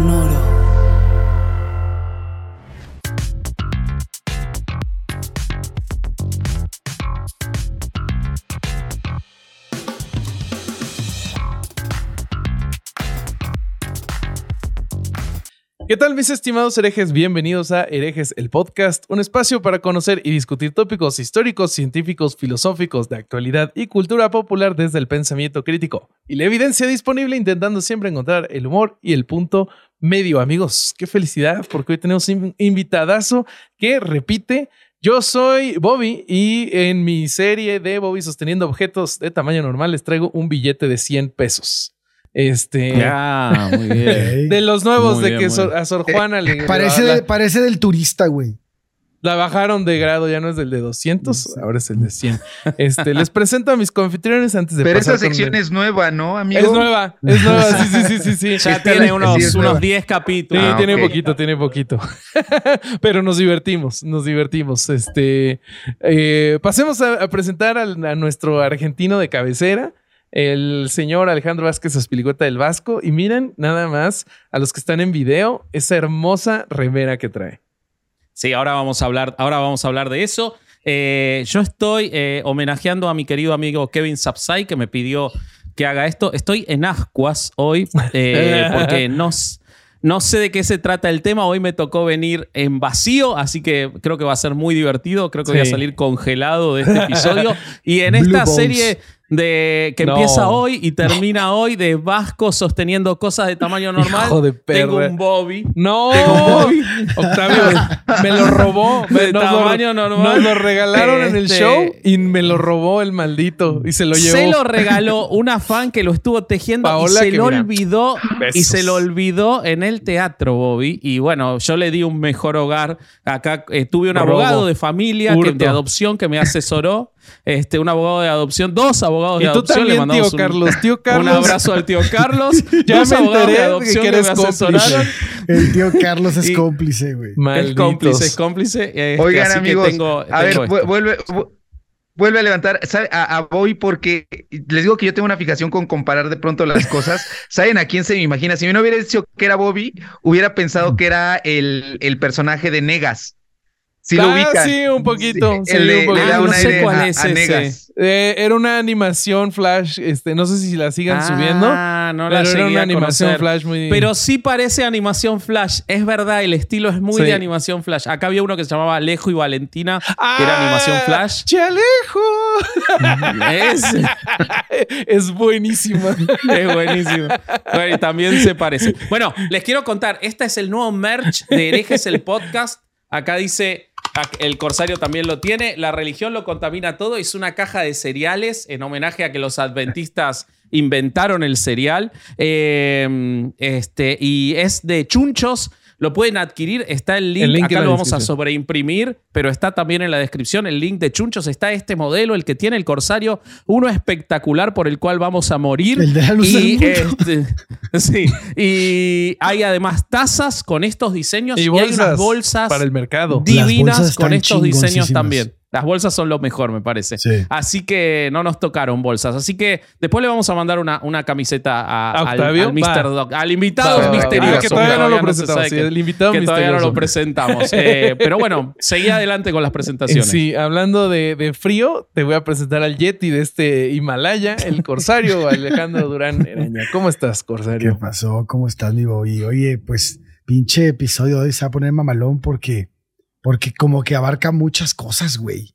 Sonoro. ¿Qué tal mis estimados herejes? Bienvenidos a Herejes, el podcast, un espacio para conocer y discutir tópicos históricos, científicos, filosóficos, de actualidad y cultura popular desde el pensamiento crítico y la evidencia disponible intentando siempre encontrar el humor y el punto medio. Amigos, qué felicidad porque hoy tenemos un invitadazo que repite. Yo soy Bobby y en mi serie de Bobby sosteniendo objetos de tamaño normal les traigo un billete de 100 pesos. Este. Ya, muy bien. De los nuevos, Muy de bien, que Sor- a Sor Juana le. Parece, la, de- parece del turista, güey. la bajaron de grado, ya no es del de 200, ahora es el de 100. Este, les presento a mis confitriones antes de Pero pasar esa sección es nueva, ¿no, amigo? Es nueva, es nueva, sí, sí, sí, sí, sí. Ya tiene sí unos, unos 10 Sí, capítulos. Ah, tiene poquito, tiene poquito. Pero nos divertimos, nos divertimos. Este, eh, pasemos a, a presentar a, nuestro argentino de cabecera, el señor Alejandro Vázquez Aspilicueta del Vasco. Y miren nada más a los que están en video esa hermosa remera que trae. Sí, ahora vamos a hablar, ahora vamos a hablar de eso. Eh, yo estoy eh, homenajeando a mi querido amigo Kevin Sapsay, que me pidió que haga esto. Estoy en ascuas hoy, eh, porque no, no sé de qué se trata el tema. Hoy me tocó venir en vacío, así que creo que va a ser muy divertido. Creo que voy a salir congelado de este episodio. Y en Blue esta serie de que No. empieza hoy y termina hoy de Vasco sosteniendo cosas de tamaño normal. Hijo de Tengo un Bobby. No, Tengo un Bobby. Octavio, me lo robó. Me, De tamaño lo, normal. Nos lo regalaron en el Este- show y me lo robó el maldito y se lo llevó. Se lo regaló una fan que lo estuvo tejiendo Paola, y se lo mira, olvidó besos. y se lo olvidó en el teatro, Bobby. Y bueno, yo le di un mejor hogar. Acá eh, tuve un Robo. abogado de familia que- de adopción que me asesoró. Este, un abogado de adopción, dos abogados de Y tú adopción. le también, mandamos tío un, Carlos. Tío Carlos. un abrazo al tío Carlos. Ya dos me abogados enteré de de adopción que me asesoraron. El tío Carlos es cómplice, güey. Es cómplice, es cómplice. Este, Oigan, así que amigos, tengo- a ver, vu- vuelve, vu- vuelve a levantar ¿sabe? a, a Boy porque les digo que yo tengo una fijación con comparar de pronto las cosas. ¿Saben a quién se me imagina? Si no hubiera dicho que era Bobby, hubiera pensado que era el, el personaje de Negas. Si lo Ah, ubican. sí, un poquito, sí, un poquito. le da Ah, un no sé cuál a- es a ese. Eh, era una animación flash. Este, no sé si la sigan Ah, subiendo. no la pero era una a animación conocer. flash muy. Pero sí parece animación flash. Es verdad, el estilo es muy Sí. de animación flash. Acá había uno que se llamaba Alejo y Valentina, que ¡Ah! era animación flash. ¡Chalejo! Es, es buenísima. es buenísimo. Bueno, también se parece. Bueno, les quiero contar. Este es el nuevo merch de Herejes, el podcast. Acá dice. El Corsario también lo tiene. La religión lo contamina todo. Es una caja de cereales en homenaje a que los adventistas inventaron el cereal. Eh, este, y es de chunchos. Lo pueden adquirir. Está el link. El link Acá lo vamos a sobreimprimir, pero está también en la descripción el link de chunchos. Está este modelo, el que tiene el Corsario. Uno espectacular por el cual vamos a morir. El de la luz y, del mundo. este, sí. Y hay además tazas con estos diseños y, Y hay bolsas, unas bolsas para el mercado. Divinas con estos diseños también. Las bolsas son lo mejor, me parece. Sí. Así que no nos tocaron bolsas. Así que después le vamos a mandar una, una camiseta a, ¿A al, al Mr. Va. Doc, al invitado Va, va, va. misterioso. Ah, que todavía no lo se presentamos, sí, el invitado que todavía no lo presentamos. Eh, pero bueno, seguí adelante con las presentaciones. Sí, hablando de, de frío, te voy a presentar al Yeti de este Himalaya, el Corsario Alejandro Durán Eraña. ¿Cómo estás, ¿Qué Corsario? pasó? ¿Cómo estás, mi? Oye, pues, pinche episodio de hoy se va a poner mamalón porque, porque como que abarca muchas cosas, güey.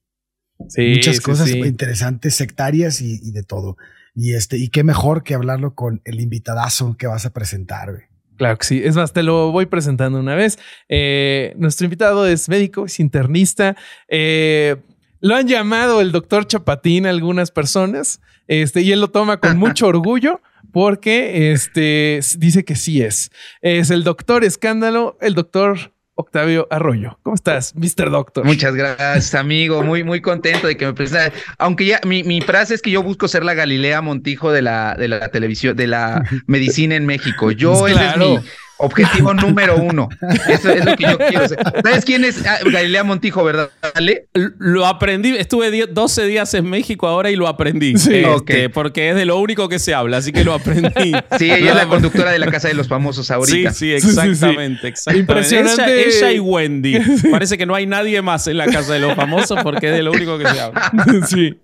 Sí, muchas sí, cosas sí. interesantes, sectarias y, y de todo. Y este, y qué mejor que hablarlo con el invitadazo que vas a presentar, güey. Claro que sí. Es más, te lo voy presentando una vez. Eh, nuestro invitado es médico, es internista. Eh, lo han llamado el doctor Chapatín algunas personas. Este, y él lo toma con mucho orgullo porque este, dice que sí es. Es el doctor escándalo, el doctor Octavio Arroyo. ¿Cómo estás, Mr. Doctor? Muchas gracias, amigo. Muy, muy contento de que me presentes. Aunque ya mi, mi frase es que yo busco ser la Galilea Montijo de la, de la televisión, de la medicina en México. Yo, Pues ese es Objetivo número uno. Eso es lo que yo quiero hacer. ¿Sabes quién es ah, Galilea Montijo, verdad? ¿Ale? Lo aprendí, estuve 12 días en México ahora y lo aprendí. Sí. Este, Ok. Porque es de lo único que se habla, así que lo aprendí. Sí, ella es la conductora de la Casa de los Famosos ahorita. sí, Sí, sí, sí. exactamente. exactamente. Impresionante. Ella, ella y Wendy. Parece que no hay nadie más en la casa de los famosos porque es de lo único que se habla. sí.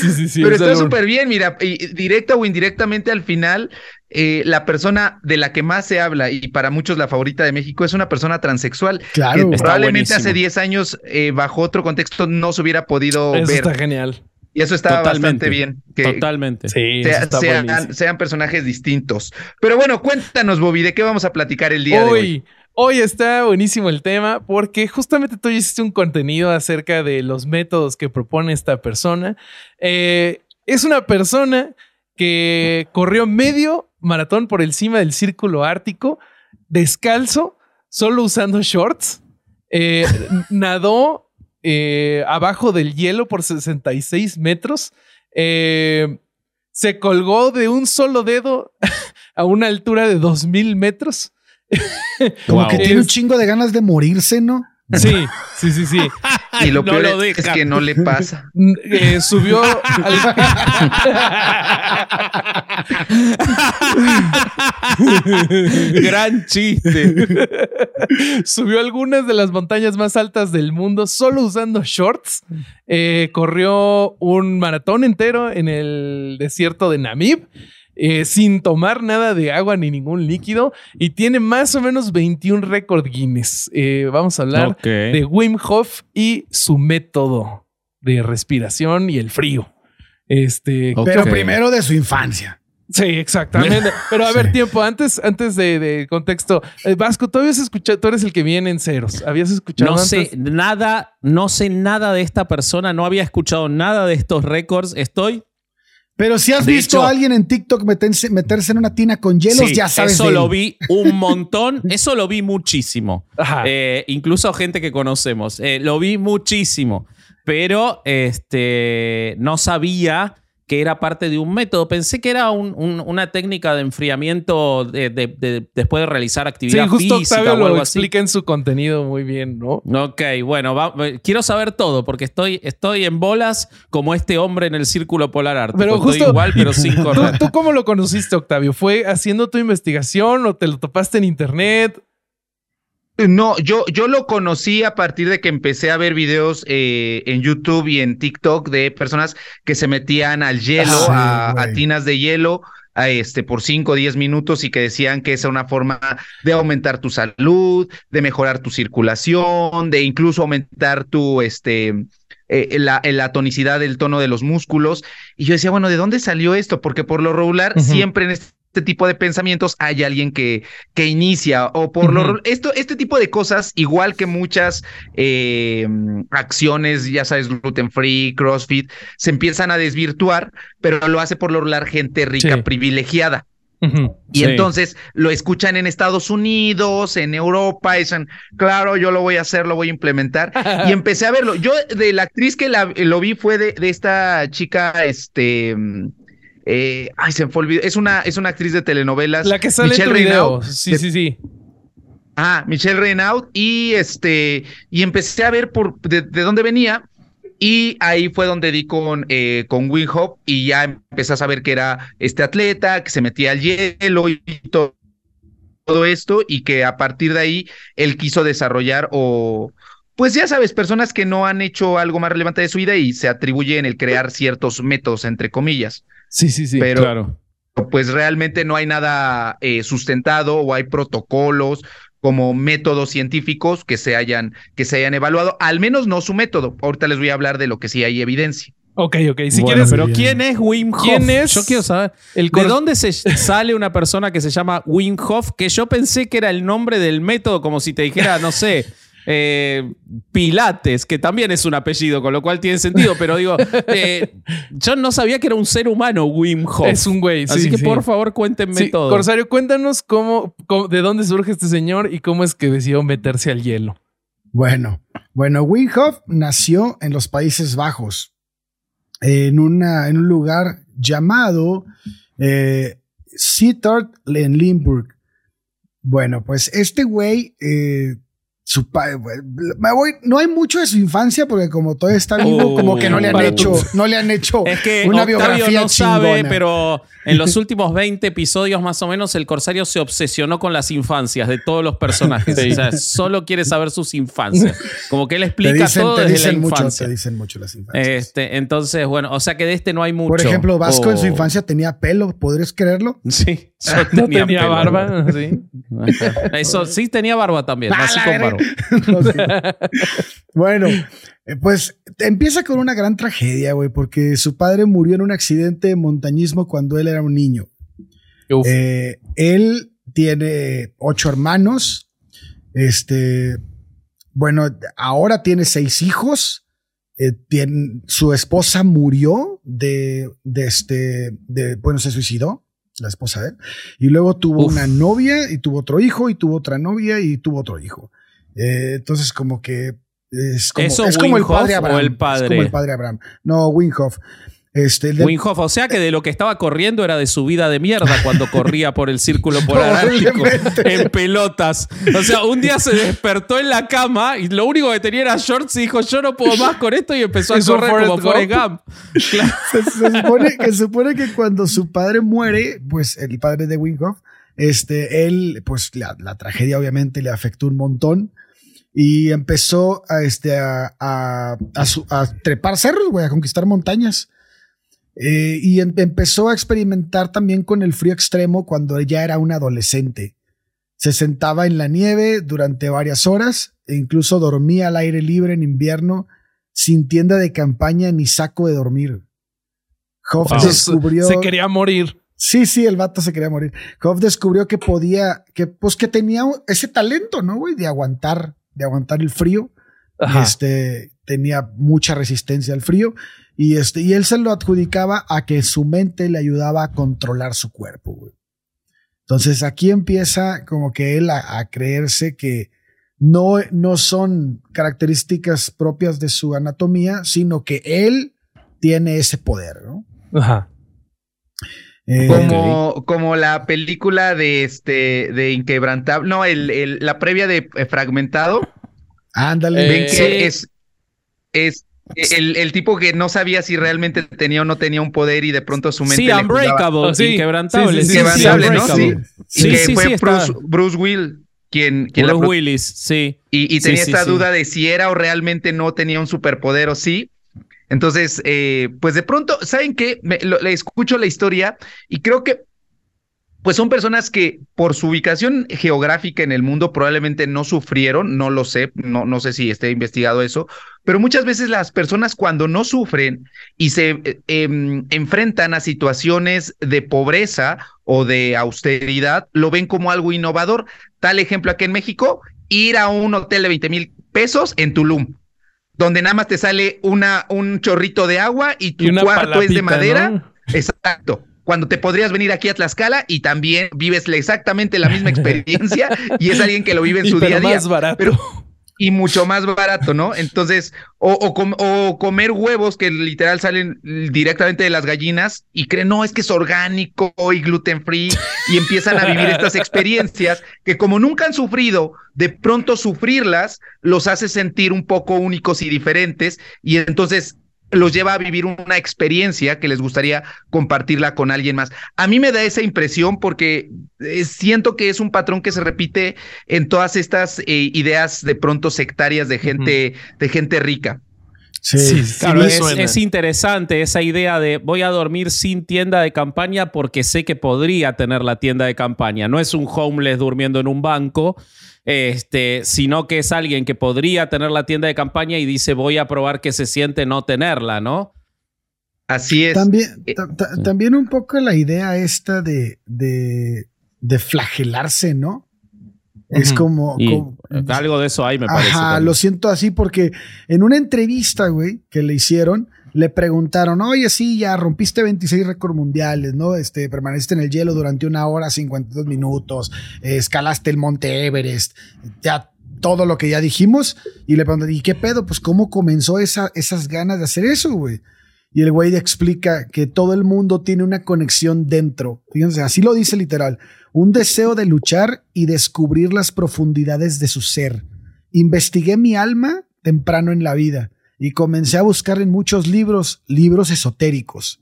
Sí, sí, sí. Pero es está súper bien, mira, y directa o indirectamente al final, eh, la persona de la que más se habla y para muchos la favorita de México es una persona transexual. Claro. que probablemente buenísimo. hace 10 años, eh, bajo otro contexto, no se hubiera podido Eso ver. está genial. Y eso está Totalmente. bastante bien. Que Totalmente. Sí, sea- sean, personajes distintos. Pero bueno, cuéntanos, Bobby, ¿de qué vamos a platicar el día de hoy? Hoy, hoy está buenísimo el tema porque justamente tú hiciste un contenido acerca de los métodos que propone esta persona. Eh, es una persona que corrió medio maratón por encima del círculo ártico, descalzo, solo usando shorts. Eh, nadó eh, abajo del hielo por 66 metros. Eh, se colgó de un solo dedo a una altura de 2000 metros. Como Wow. que tiene un chingo de ganas de morirse, ¿no? Sí, sí, sí, sí. Y lo no peor lo es, que no le pasa. Eh, subió al... Gran chiste. subió algunas de las montañas más altas del mundo solo usando shorts. Eh, corrió un maratón entero en el desierto de Namib. Eh, sin tomar nada de agua ni ningún líquido y tiene más o menos 21 récord Guinness. Eh, vamos a hablar de Wim Hof y su método de respiración y el frío. Este. Pero primero de su infancia. Sí, exactamente. Pero a ver, Sí. tiempo, antes, antes de, de contexto. Eh, Vasco, tú habías escuchado, tú eres el que viene en ceros. ¿Habías escuchado No antes? sé nada, no sé nada de esta persona, no había escuchado nada de estos récords. Estoy. Pero si has De visto hecho- a alguien en TikTok meterse, meterse en una tina con hielos, Sí, ya sabes. eso de él. lo vi un montón, eso lo vi muchísimo. Eh, incluso gente que conocemos. Eh, lo vi muchísimo. Pero este, no sabía que era parte de un método. Pensé que era un- un- una técnica de enfriamiento de- de- de- después de realizar sí, actividad justo física Octavio o algo lo así. explica en su contenido muy bien, ¿no? Ok, bueno, va- quiero saber todo porque estoy, estoy en bolas como este hombre en el círculo polar ártico. Pero Estoy justo- igual, pero sin ¿Tú, correr. tú cómo lo conociste, Octavio? ¿Fue haciendo tu investigación o te lo topaste en internet? No, yo, yo lo conocí a partir de que empecé a ver videos eh, en YouTube y en TikTok de personas que se metían al hielo, Ah, a, a tinas de hielo, a este, por 5 o 10 minutos y que decían que esa es una forma de aumentar tu salud, de mejorar tu circulación, de incluso aumentar tu, este, eh, la, la tonicidad del tono de los músculos. Y yo decía, bueno, ¿de dónde salió esto? Porque por lo regular, siempre en este tipo de pensamientos hay alguien que, que inicia o por lo esto este tipo de cosas igual que muchas eh, acciones ya sabes gluten free crossfit se empiezan a desvirtuar pero lo hace por lo regular gente rica Sí. privilegiada y Sí. entonces lo escuchan en Estados Unidos, en Europa, y dicen, claro, yo lo voy a hacer, lo voy a implementar. y empecé a verlo. Yo de la actriz que la- lo vi fue de, de esta chica, este, eh, ay, se me fue el video. Es una, es una actriz de telenovelas. La que sale Michelle en tu video. Sí, sí, sí. Ah, Michelle Reynaud. Y este, y empecé a ver por de, de dónde venía. Y ahí fue donde di con, eh, con y ya empecé a saber que era este atleta, que se metía al hielo y to- todo esto, y que a partir de ahí él quiso desarrollar o, pues ya sabes, personas que no han hecho algo más relevante de su vida y se atribuyen el crear ciertos métodos, entre comillas. Sí, sí, sí. Pero claro. pues realmente no hay nada eh, sustentado o hay protocolos como métodos científicos que se hayan que se hayan evaluado, al menos no su método. Ahorita les voy a hablar de lo que sí hay evidencia. Ok, ok. Si Bueno, quieres, pero bien. ¿quién es Wim Hof? ¿Quién es Yo quiero saber. el ¿De dónde se sale una persona que se llama Wim Hof? Que yo pensé que era el nombre del método, como si te dijera, no sé, eh, Pilates, que también es un apellido, con lo cual tiene sentido, pero digo, eh, yo no sabía que era un ser humano Wim Hof. Es un güey. Así sí, que sí. por favor cuéntenme Sí, todo. Corsario, cuéntanos cómo, cómo- de dónde surge este señor y cómo es que decidió meterse al hielo. Bueno, bueno, Wim Hof nació en los Países Bajos, en, una, en un lugar llamado eh, Sittard en Limburg. Bueno, pues este güey eh, su padre, me voy, no hay mucho de su infancia porque como todo está vivo, como que no le han hecho, no le han hecho Es que una Octavio biografía no sabe, pero en los últimos 20 episodios más o menos el Corsario se obsesionó con las infancias de todos los personajes. Sí. O sea, solo quiere saber sus infancias. Como que él te explica dicen, todo te desde la mucho, infancia. te dicen mucho las infancias. Este, entonces, bueno, o sea que de este no hay mucho. Por ejemplo, Vasco en su Oh. infancia tenía pelo, ¿podrías creerlo? Sí, yo No tenía, pelo. barba, sí. Eso sí tenía barba también, Ah, así la con barba. Bueno, eh, pues empieza con una gran tragedia, güey, porque su padre murió en un accidente de montañismo cuando él era un niño. Eh, él tiene ocho hermanos. Este, bueno, ahora tiene seis hijos. Eh, tiene- su esposa murió de, de este, de, bueno, se suicidó, la esposa de él. Y luego tuvo Uf. una novia y tuvo otro hijo y tuvo otra novia y tuvo otro hijo. Eh, entonces, como que es como, ¿Eso es como el padre o Abraham. el Es padre? como el padre Abraham. No, Winghoff. Este, Winhoff, o sea que de lo que estaba corriendo era de su vida de mierda cuando corría por el círculo polar ártico en pelotas. O sea, un día se despertó en la cama y lo único que tenía era shorts y dijo, yo no puedo más con esto y empezó a ¿Hizo correr Forrest como Forrest Gump. Claro. se, se supone, que se supone que cuando su padre muere, pues el padre de Winghoff, este, él, pues la, la tragedia obviamente le afectó un montón y empezó a, este, a, a, a su- a trepar cerros, güey, a conquistar montañas. Eh, y em- empezó a experimentar también con el frío extremo cuando ya era un adolescente. Se sentaba en la nieve durante varias horas e incluso dormía al aire libre en invierno sin tienda de campaña ni saco de dormir. Hoff Wow. descubrió. Se quería morir. Sí, sí, el vato se quería morir. Hoff descubrió que podía, que pues que tenía ese talento, ¿no, güey? De aguantar, de aguantar el frío. Ajá. este tenía mucha resistencia al frío y este y él se lo adjudicaba a que su mente le ayudaba a controlar su cuerpo. güey. Entonces aquí empieza como que él a, a creerse que no, no son características propias de su anatomía, sino que él tiene ese poder, ¿no? Ajá. Eh, Como, como la película de este de Inquebrantable, no, el, el- la previa de eh, Fragmentado, ándale. Eh, ven que sí. es, es el, el tipo que no sabía si realmente tenía o no tenía un poder y de pronto su mente Sí, le. Unbreakable, sí. inquebrantable. Sí, sí, sí, Inquebrantable, ¿no? Sí. Y que sí, fue sí, está. Bruce, Bruce Will quien, quien Bruce Willis, sí. y, y tenía sí, esta sí. duda de si era o realmente no tenía un superpoder o sí. Entonces, eh, pues de pronto, ¿saben qué? Me, lo- le escucho la historia y creo que pues son personas que por su ubicación geográfica en el mundo probablemente no sufrieron, no lo sé, no, no sé si esté investigado eso, pero muchas veces las personas cuando no sufren y se eh, em, enfrentan a situaciones de pobreza o de austeridad, lo ven como algo innovador. Tal ejemplo aquí en México, ir a un hotel de 20 mil pesos en Tulum, donde nada más te sale una, un chorrito de agua y tu Y cuarto es de madera. ¿no? Exacto. Cuando te podrías venir aquí a Tlaxcala y también vives exactamente la misma experiencia y es alguien que lo vive en su día a día. más barato. Pero, y mucho más barato, ¿no? Entonces, o, o, com- o comer huevos que literal salen directamente de las gallinas y creen, no, es que es orgánico y gluten free y empiezan a vivir estas experiencias que como nunca han sufrido, de pronto sufrirlas los hace sentir un poco únicos y diferentes y entonces los lleva a vivir una experiencia que les gustaría compartirla con alguien más. A mí me da esa impresión porque eh, siento que es un patrón que se repite en todas estas eh, ideas de pronto sectarias de gente, de gente rica. Sí. Sí, Claro, es, es interesante esa idea de voy a dormir sin tienda de campaña porque sé que podría tener la tienda de campaña. No es un homeless durmiendo en un banco, este, sino que es alguien que podría tener la tienda de campaña y dice voy a probar qué se siente no tenerla, ¿no? Así es. También, Eh, ta- ta- también un poco la idea esta de, de, de flagelarse, ¿no? Es como, Y como- algo de eso hay, me parece. Ajá, también. lo siento así porque en una entrevista, güey, que le hicieron, le preguntaron, oye, sí, ya rompiste 26 récords mundiales, ¿no? Este, permaneciste en el hielo durante una hora 52 minutos, eh, escalaste el monte Everest, ya todo lo que ya dijimos, y le preguntaron, ¿y qué pedo? Pues, ¿cómo comenzó esa, esas ganas de hacer eso, güey? Y el güey explica que todo el mundo tiene una conexión dentro. Fíjense, así lo dice literal. Un deseo de luchar y descubrir las profundidades de su ser. Investigué mi alma temprano en la vida y comencé a buscar en muchos libros, libros esotéricos.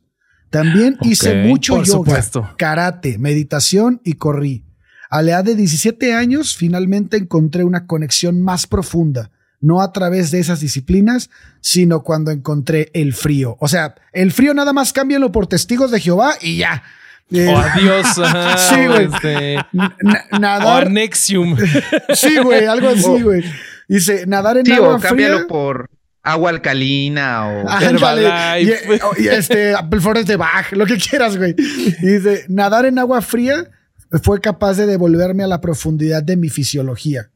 También hice mucho por yoga, supuesto. karate, meditación y corrí. A la edad de 17 años, finalmente encontré una conexión más profunda, no a través de esas disciplinas, sino cuando encontré el frío. O sea, el frío nada más cámbialo por testigos de Jehová y ya. Eh, O adiós. Sí, o güey. este, o nadar. Anexium. Sí, güey, algo así, güey. Dice, nadar en Sí, agua o cámbialo fría. por agua alcalina o... Y, Herbalife. y este, flores de Bach, lo que quieras, güey. Y dice, nadar en agua fría fue capaz de devolverme a la profundidad de mi fisiología.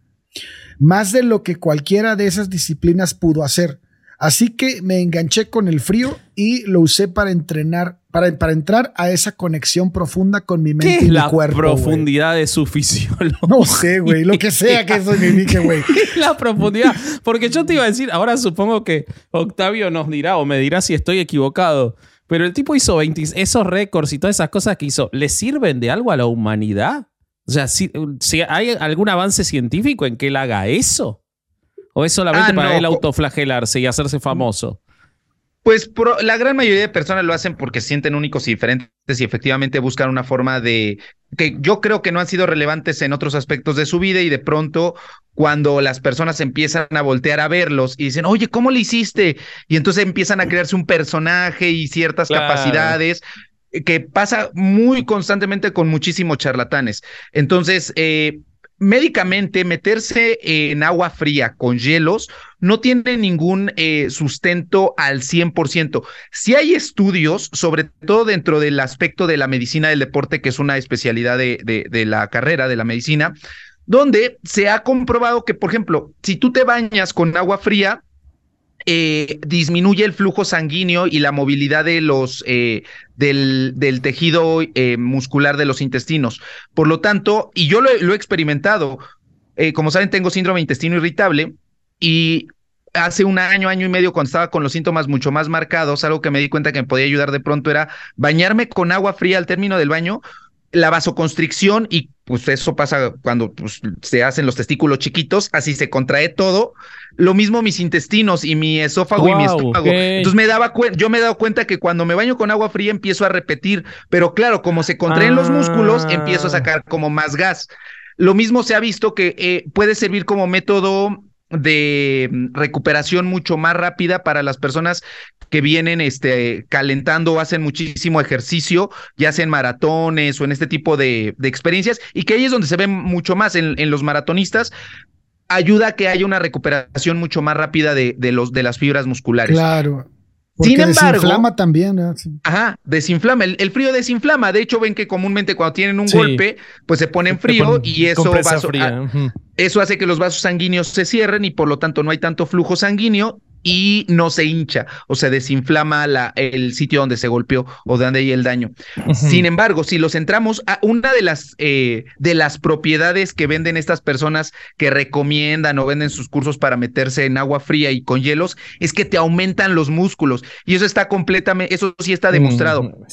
Más de lo que cualquiera de esas disciplinas pudo hacer. Así que me enganché con el frío y lo usé para entrenar, para, para entrar a esa conexión profunda con mi ¿Qué mente es y mi la cuerpo. profundidad de su fisiología? No sé, güey, lo que sea que eso signifique, güey. la profundidad. Porque yo te iba a decir, ahora supongo que Octavio nos dirá o me dirá si estoy equivocado. Pero el tipo hizo 20, esos récords y todas esas cosas que hizo, ¿le sirven de algo a la humanidad? O sea, si, si ¿hay algún avance científico en que él haga eso? ¿O es solamente Ah, para no, él autoflagelarse y hacerse famoso? Pues pro- la gran mayoría de personas lo hacen porque se sienten únicos y diferentes y efectivamente buscan una forma de que yo creo que no han sido relevantes en otros aspectos de su vida y de pronto cuando las personas empiezan a voltear a verlos y dicen, oye, ¿cómo le hiciste? Y entonces empiezan a crearse un personaje y ciertas Claro. capacidades eh, que pasa muy constantemente con muchísimos charlatanes. Entonces, eh, médicamente, meterse en agua fría con hielos no tiene ningún eh, sustento al 100%. Si hay estudios, sobre todo dentro del aspecto de la medicina del deporte, que es una especialidad de, de la carrera de la medicina, donde se ha comprobado que, por ejemplo, si tú te bañas con agua fría, eh, disminuye el flujo sanguíneo y la movilidad de los eh, del, tejido eh, muscular de los intestinos. Por lo tanto, y yo lo, lo he experimentado, como saben, tengo síndrome de intestino irritable y hace un año, año y medio, cuando estaba con los síntomas mucho más marcados, algo que me di cuenta que me podía ayudar de pronto era bañarme con agua fría al término del baño, la vasoconstricción y pues eso pasa cuando pues, se hacen los testículos chiquitos, así se contrae todo. Lo mismo mis intestinos y mi esófago y mi estómago. Entonces me daba yo me he dado cuenta que cuando me baño con agua fría empiezo a repetir, pero claro, como se contraen los músculos, Ah. empiezo a sacar como más gas. Lo mismo se ha visto que eh, puede servir como método de mm, recuperación mucho más rápida para las personas que vienen este, calentando o hacen muchísimo ejercicio, ya sea en maratones o en este tipo de, de experiencias, y que ahí es donde se ve mucho más en, en los maratonistas, ayuda a que haya una recuperación mucho más rápida de, de los, de las fibras musculares. Claro. Porque Sin embargo- desinflama también. ¿no? Sí. Ajá, desinflama. El, el frío desinflama. De hecho, ven que comúnmente cuando tienen un Sí. golpe, pues se ponen frío ponen y eso, vaso- a- ujú. eso hace que los vasos sanguíneos se cierren y por lo tanto no hay tanto flujo sanguíneo y no se hincha o se desinflama la, el sitio donde se golpeó o donde hay el daño. Sin embargo, si los centramos a una de las, eh, de las propiedades que venden estas personas que recomiendan o venden sus cursos para meterse en agua fría y con hielos, es que te aumentan los músculos. Y eso está completamente, eso sí está demostrado Mm,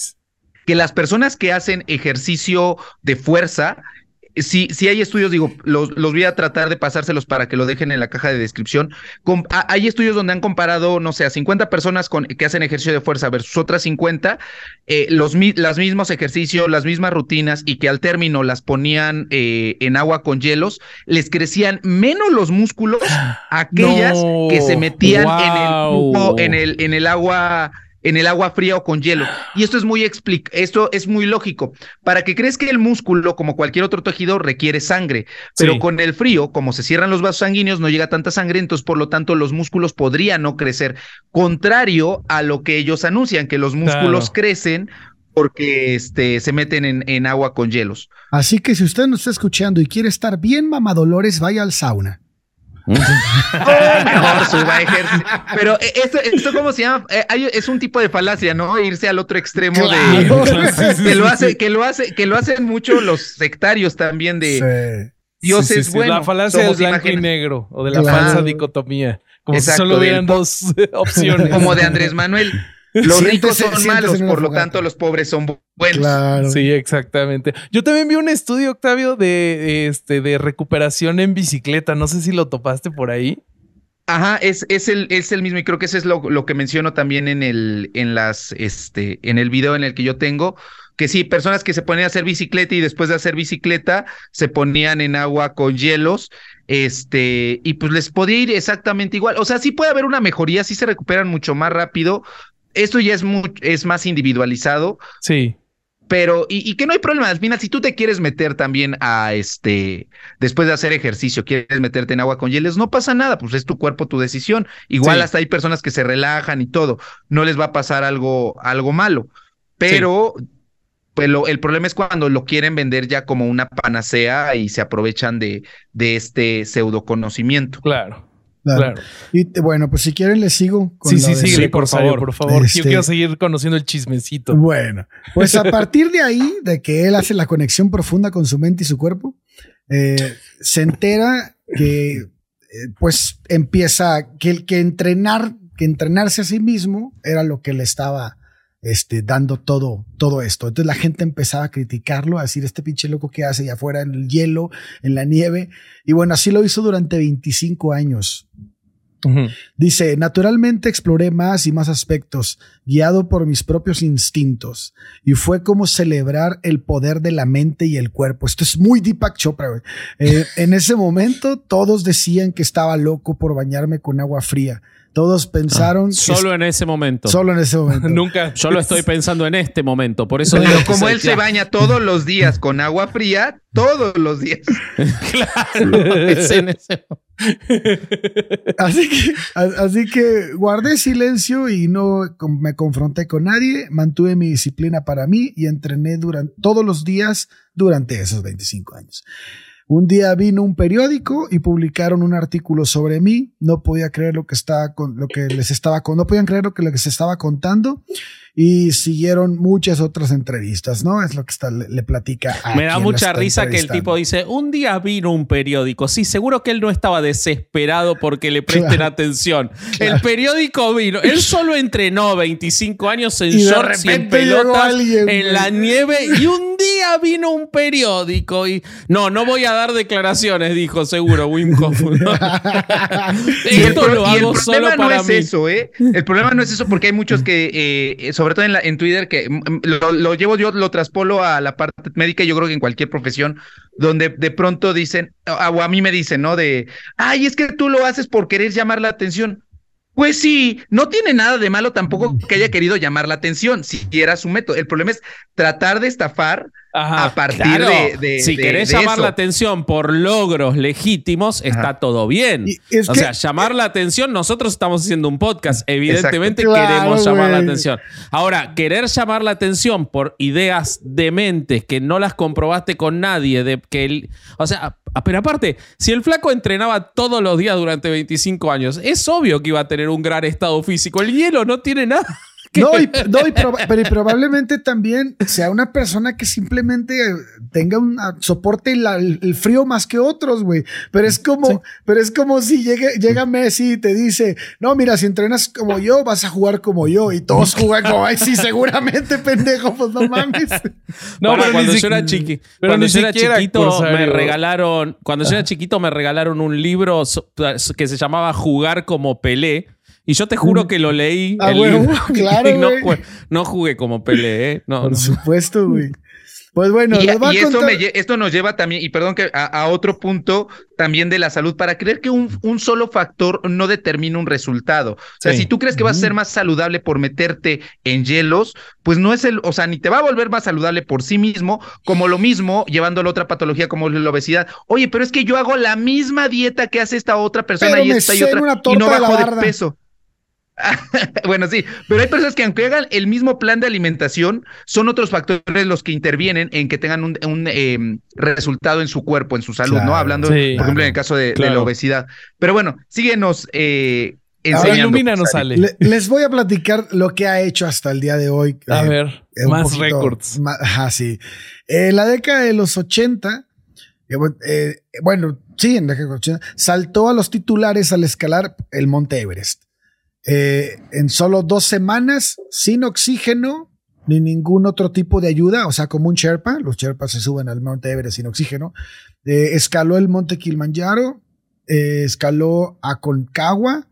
que las personas que hacen ejercicio de fuerza, si, si hay estudios, digo, los, los voy a tratar de pasárselos para que lo dejen en la caja de descripción. Com- ha- hay estudios donde han comparado, no sé, a 50 personas con, que hacen ejercicio de fuerza versus otras 50, eh, los, mi- los mismos ejercicios, las mismas rutinas y que al término las ponían eh, en agua con hielos, les crecían menos los músculos a aquellas No, que se metían el en el, en el agua en el agua fría o con hielo. Y esto es muy explic esto es muy lógico. Para que crezca el músculo, como cualquier otro tejido, requiere sangre. Pero Sí. con el frío, como se cierran los vasos sanguíneos, no llega tanta sangre, entonces por lo tanto los músculos podrían no crecer. Contrario a lo que ellos anuncian, que los músculos Claro. crecen porque este, se meten en, en agua con hielos. Así que si usted nos está escuchando y quiere estar bien mamadolores, vaya al sauna. Mejor suba a ejercicio. Pero eh, esto, esto ¿cómo se llama? Eh, hay- es un tipo de falacia, ¿no? Irse al otro extremo Claro. de Sí, que lo hace, que lo hace, que lo hacen mucho los sectarios también de Sí. Dios Sí, sí, es sí, bueno. La falacia del blanco y negro o de la Claro. falsa dicotomía. Como Exacto, si solo hubieran dos opciones. Como de Andrés Manuel. Los ricos son malos, por lo tanto los pobres son bu- buenos. Claro. Sí, exactamente. Yo también vi un estudio, Octavio, de, este, de recuperación en bicicleta. No sé si lo topaste por ahí. Ajá, es, es, el, es el mismo y creo que eso es lo, lo que menciono también en el, en las, este, en el video en el que yo tengo, que sí, personas que se ponían a hacer bicicleta y después de hacer bicicleta se ponían en agua con hielos, este, y pues les podía ir exactamente igual. O sea, sí puede haber una mejoría, sí se recuperan mucho más rápido. Esto ya es, es más individualizado, Sí. pero, y, y que no hay problema, al final, si tú te quieres meter también a este, después de hacer ejercicio, quieres meterte en agua con hielos, no pasa nada, pues es tu cuerpo, tu decisión. Igual Sí. hasta hay personas que se relajan y todo, no les va a pasar algo, algo malo, pero, pues, lo- el problema es cuando lo quieren vender ya como una panacea y se aprovechan de, de este pseudo conocimiento. Claro, Claro. claro. Y te- bueno, pues si quieren les sigo con Sí, sí, sí, Sí, por favor, favor. por favor. Este- Yo quiero seguir conociendo el chismecito. Bueno, pues a partir de ahí, de que él hace la conexión profunda con su mente y su cuerpo, eh, se entera que, eh, pues, empieza que, que entrenar, que entrenarse a sí mismo era lo que le estaba este, dando todo, todo esto. Entonces la gente empezaba a criticarlo, a decir este pinche loco que hace allá afuera en el hielo, en la nieve. Y bueno, así lo hizo durante 25 años. Dice, naturalmente exploré más y más aspectos, guiado por mis propios instintos, y fue como celebrar el poder de la mente y el cuerpo. Esto es muy Deepak Chopra. Eh, en ese momento todos decían que estaba loco por bañarme con agua fría. Todos pensaron que Solo en ese momento. solo en ese momento. Nunca. Yo lo estoy pensando en este momento. Por eso Pero como él se baña todos los días con agua fría, todos los días. Claro, es en ese Así que, así que guardé silencio y no me confronté con nadie, mantuve mi disciplina para mí y entrené durante todos los días durante esos 25 años. Un día vino un periódico y publicaron un artículo sobre mí. No podía creer lo que estaba lo que les estaba no podían creer lo que les estaba contando y siguieron muchas otras entrevistas, ¿no? Es lo que está, le, le platica. a Me da mucha risa que el tipo dice, un día vino un periódico. Sí, seguro que él no estaba desesperado porque le presten Claro. atención. El periódico vino. Él solo entrenó 25 años en Y de shorts y en repente llegó pelotas alguien, en la nieve y un día vino un periódico y no, no voy a dar declaraciones, dijo seguro Wim Hof. ¿no? Y el Esto lo y el hago problema solo no es mí. eso, ¿eh? El problema no es eso porque hay muchos que, eh, sobre todo en, Twitter, que lo, llevo yo, lo traspolo a la parte médica, yo creo que en cualquier profesión, donde de pronto dicen, o a mí me dicen, ¿no? De, ay, es que tú lo haces por querer llamar la atención. Pues sí, no tiene nada de malo tampoco que haya querido llamar la atención, si era su método. El problema es tratar de estafar Ajá. a partir Claro, de, de- si de- querés de llamar eso. la atención por logros legítimos, está todo bien. Es o que- sea, llamar la atención, nosotros estamos haciendo un podcast, evidentemente Exacto. queremos Claro, llamar la atención. Ahora, querer llamar la atención por ideas dementes que no las comprobaste con nadie, de que el- o sea, pero aparte, si el flaco entrenaba todos los días durante 25 años, es obvio que iba a tener un gran estado físico. El hielo no tiene nada. Que No, y, no, y proba- pero y probablemente también sea una persona que simplemente eh, tenga un ah, soporte la- el, el frío más que otros, güey. Pero es como, pero es como si llegue, llega Messi y te dice, no, mira, si entrenas como yo, vas a jugar como yo. Y todos juegan como, ay, sí, seguramente, pendejo, pues no mames. No, Para pero cuando yo era chiqui, pero cuando yo era chiquito me regalaron, cuando yo era chiquito me regalaron un libro que se llamaba Jugar como Pelé y yo te juro que lo leí Ah, el bueno, libro, claro, y no, jugué como Pelé, ¿eh? No, Por no. supuesto, güey. Pues bueno, y, les voy a y esto, contar- me lle- esto nos lleva también, y perdón que a, a otro punto también de la salud, para creer que un, un solo factor no determina un resultado. O sea, Sí. si tú crees que vas a ser más saludable por meterte en hielos, pues no es el, o sea, ni te va a volver más saludable por sí mismo, como lo mismo llevándolo a otra patología como la obesidad. Oye, pero es que yo hago la misma dieta que hace esta otra persona Pero y esta y otra, una y no de la bajo de barda. peso. bueno, sí, pero hay personas que aunque hagan el mismo plan de alimentación, son otros factores los que intervienen en que tengan un, un, eh, resultado en su cuerpo, en su salud, ¿no? Hablando, Sí. por ejemplo, en el caso de, la obesidad. Pero bueno, síguenos eh, Ahora enseñando. ilumínanos. Ale. le- les voy a platicar lo que ha hecho hasta el día de hoy. A Eh, ver, eh, más récords. Ajá, sí. En la década de los 80, eh, bu- eh, bueno, sí, en la década de los 80, saltó a los titulares al escalar el Monte Everest. Eh, en solo dos semanas, sin oxígeno ni ningún otro tipo de ayuda, o sea, como un Sherpa, los Sherpas se suben al Monte Everest sin oxígeno, eh, escaló el Monte Kilimanjaro, eh, escaló a Concagua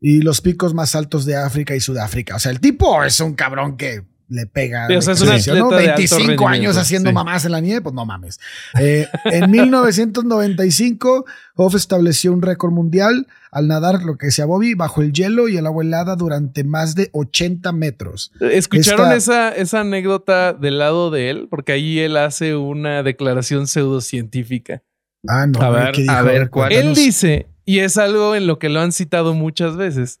y los picos más altos de África y Sudáfrica. O sea, el tipo es un cabrón que le pega. Sí, o sea, es un atleta de alto 25 rendimiento, años haciendo sí. mamás en la nieve, pues no mames. Eh, en 1995, Hoff estableció un récord mundial al nadar, lo que decía Bobby, bajo el hielo y el agua helada durante más de 80 metros. ¿Escucharon Esta- esa, esa anécdota del lado de él? Porque ahí él hace una declaración pseudocientífica. Ah, no. A ver, a ver, ¿cuál? Él dice, y es algo en lo que lo han citado muchas veces,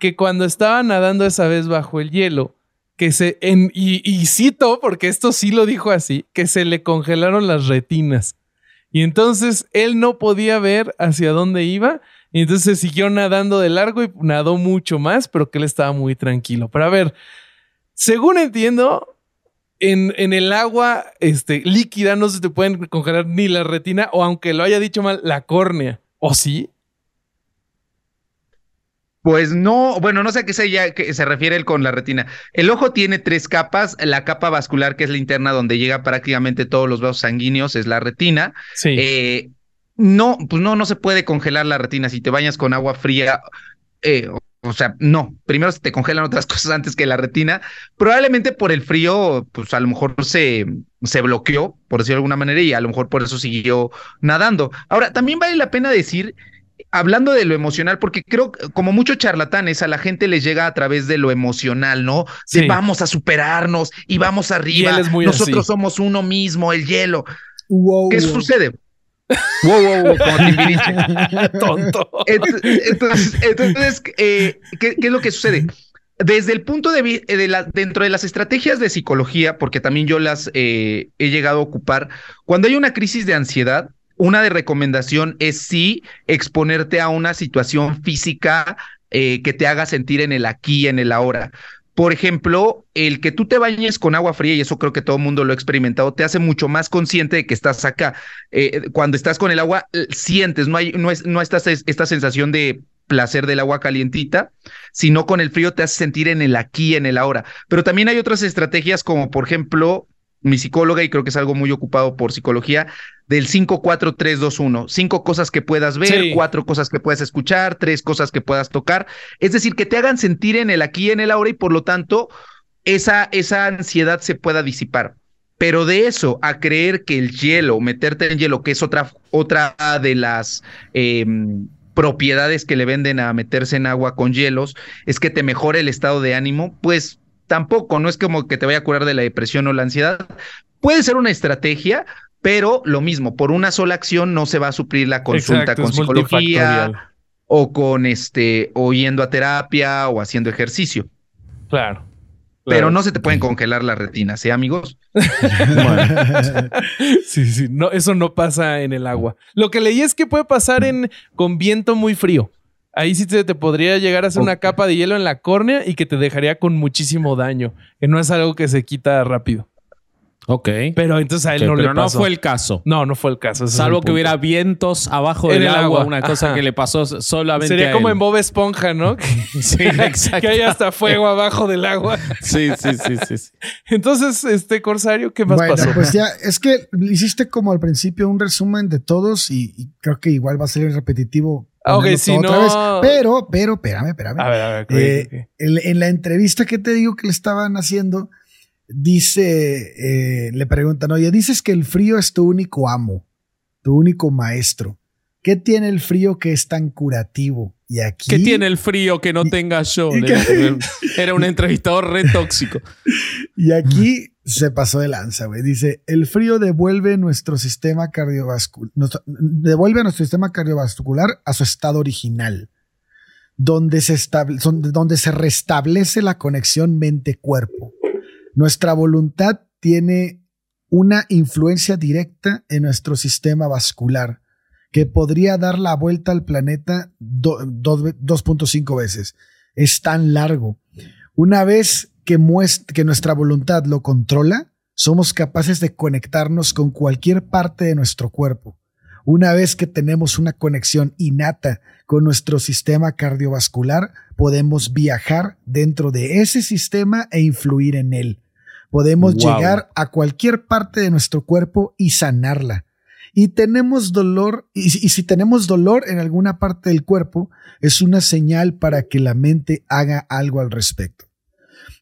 que cuando estaba nadando esa vez bajo el hielo, que se, y cito, porque esto sí lo dijo así, que se le congelaron las retinas. Y entonces él no podía ver hacia dónde iba, y entonces siguió nadando de largo y nadó mucho más, pero que él estaba muy tranquilo. Pero a ver, según entiendo, en, en el agua este, líquida no se te pueden congelar ni la retina, o aunque lo haya dicho mal, la córnea. ¿O sí? Pues no, bueno, no sé a qué se, ya- que se refiere él con la retina. El ojo tiene tres capas. La capa vascular, que es la interna, donde llega prácticamente todos los vasos sanguíneos, es la retina. Sí. Eh, no, pues no, no se puede congelar la retina. Si te bañas con agua fría, eh, o, o sea, no. Primero se te congelan otras cosas antes que la retina. Probablemente por el frío, pues a lo mejor se, se bloqueó, por decirlo de alguna manera, y a lo mejor por eso siguió nadando. Ahora, también vale la pena decir hablando de lo emocional, porque creo que como muchos charlatanes a la gente les llega a través de lo emocional, ¿no? De Sí. vamos a superarnos y vamos arriba. él es muy Nosotros así. somos uno mismo, el hielo. Wow, ¿Qué wow. sucede? Wow, wow, wow, como Timbiriche. Tonto. Ent- Entonces, entonces eh, ¿qué, qué es lo que sucede? Desde el punto de vista, de la, dentro de las estrategias de psicología, porque también yo las eh, he llegado a ocupar, cuando hay una crisis de ansiedad, una de recomendación es sí exponerte a una situación física eh, que te haga sentir en el aquí, en el ahora. Por ejemplo, el que tú te bañes con agua fría, y eso creo que todo el mundo lo ha experimentado, te hace mucho más consciente de que estás acá. Eh, cuando estás con el agua, eh, sientes, no hay, no es, no estás esta sensación de placer del agua calientita, sino con el frío te hace sentir en el aquí, en el ahora. Pero también hay otras estrategias como, por ejemplo, mi psicóloga, y creo que es algo muy ocupado por psicología, del 5, 4, 3, 2, 1. Cinco cosas que puedas ver, Sí. cuatro cosas que puedas escuchar, tres cosas que puedas tocar. Es decir, que te hagan sentir en el aquí, en el ahora, y por lo tanto, esa, esa ansiedad se pueda disipar. Pero de eso a creer que el hielo, meterte en hielo, que es otra, otra de las eh, propiedades que le venden a meterse en agua con hielos, es que te mejore el estado de ánimo, pues tampoco, no es como que te vaya a curar de la depresión o la ansiedad. Puede ser una estrategia, pero lo mismo, por una sola acción no se va a suplir la consulta Exacto, con psicología o con este, o yendo a terapia o haciendo ejercicio. Claro. Pero no se te pueden congelar las retinas, ¿eh, amigos? Sí, sí, no, eso no pasa en el agua. Lo que leí es que puede pasar en con viento muy frío. Ahí sí te, te podría llegar a hacer una capa de hielo en la córnea y que te dejaría con muchísimo daño, que no es algo que se quita rápido. Ok. Pero entonces a él no pero le no fue el caso. No, no fue el caso. ese es el Salvo que hubiera vientos abajo En del el agua, agua, una cosa ajá. que le pasó solamente Sería a como él. en Bob Esponja, ¿no? Sí, exacto. que hay hasta fuego abajo del agua. Sí, sí, sí, sí. sí. Entonces, este Corsario, ¿qué más bueno, pasó? pues ya, es que hiciste como al principio un resumen de todos y, y creo que igual va a ser repetitivo. Ah, ok, otra no- vez. Pero, pero, espérame, espérame. a ver, a ver. Eh. En, en la entrevista que te digo que le estaban haciendo, dice, eh, le preguntan, oye, dices que el frío es tu único amo, tu único maestro. ¿Qué tiene el frío que es tan curativo? Y aquí... ¿Qué tiene el frío que no Y- tenga yo? Era un entrevistador re tóxico. Y aquí se pasó de lanza, güey. Dice, el frío devuelve nuestro sistema cardiovascular, devuelve a nuestro sistema cardiovascular a su estado original, donde se, estable- donde se restablece la conexión mente-cuerpo. Nuestra voluntad tiene una influencia directa en nuestro sistema vascular que podría dar la vuelta al planeta do- dos ve- 2.5 veces. Es tan largo. Una vez que, nuestra voluntad lo controla, somos capaces de conectarnos con cualquier parte de nuestro cuerpo. Una vez que tenemos una conexión innata con nuestro sistema cardiovascular, podemos viajar dentro de ese sistema e influir en él. Podemos Wow. llegar a cualquier parte de nuestro cuerpo y sanarla. Y tenemos dolor, y si tenemos dolor en alguna parte del cuerpo, es una señal para que la mente haga algo al respecto.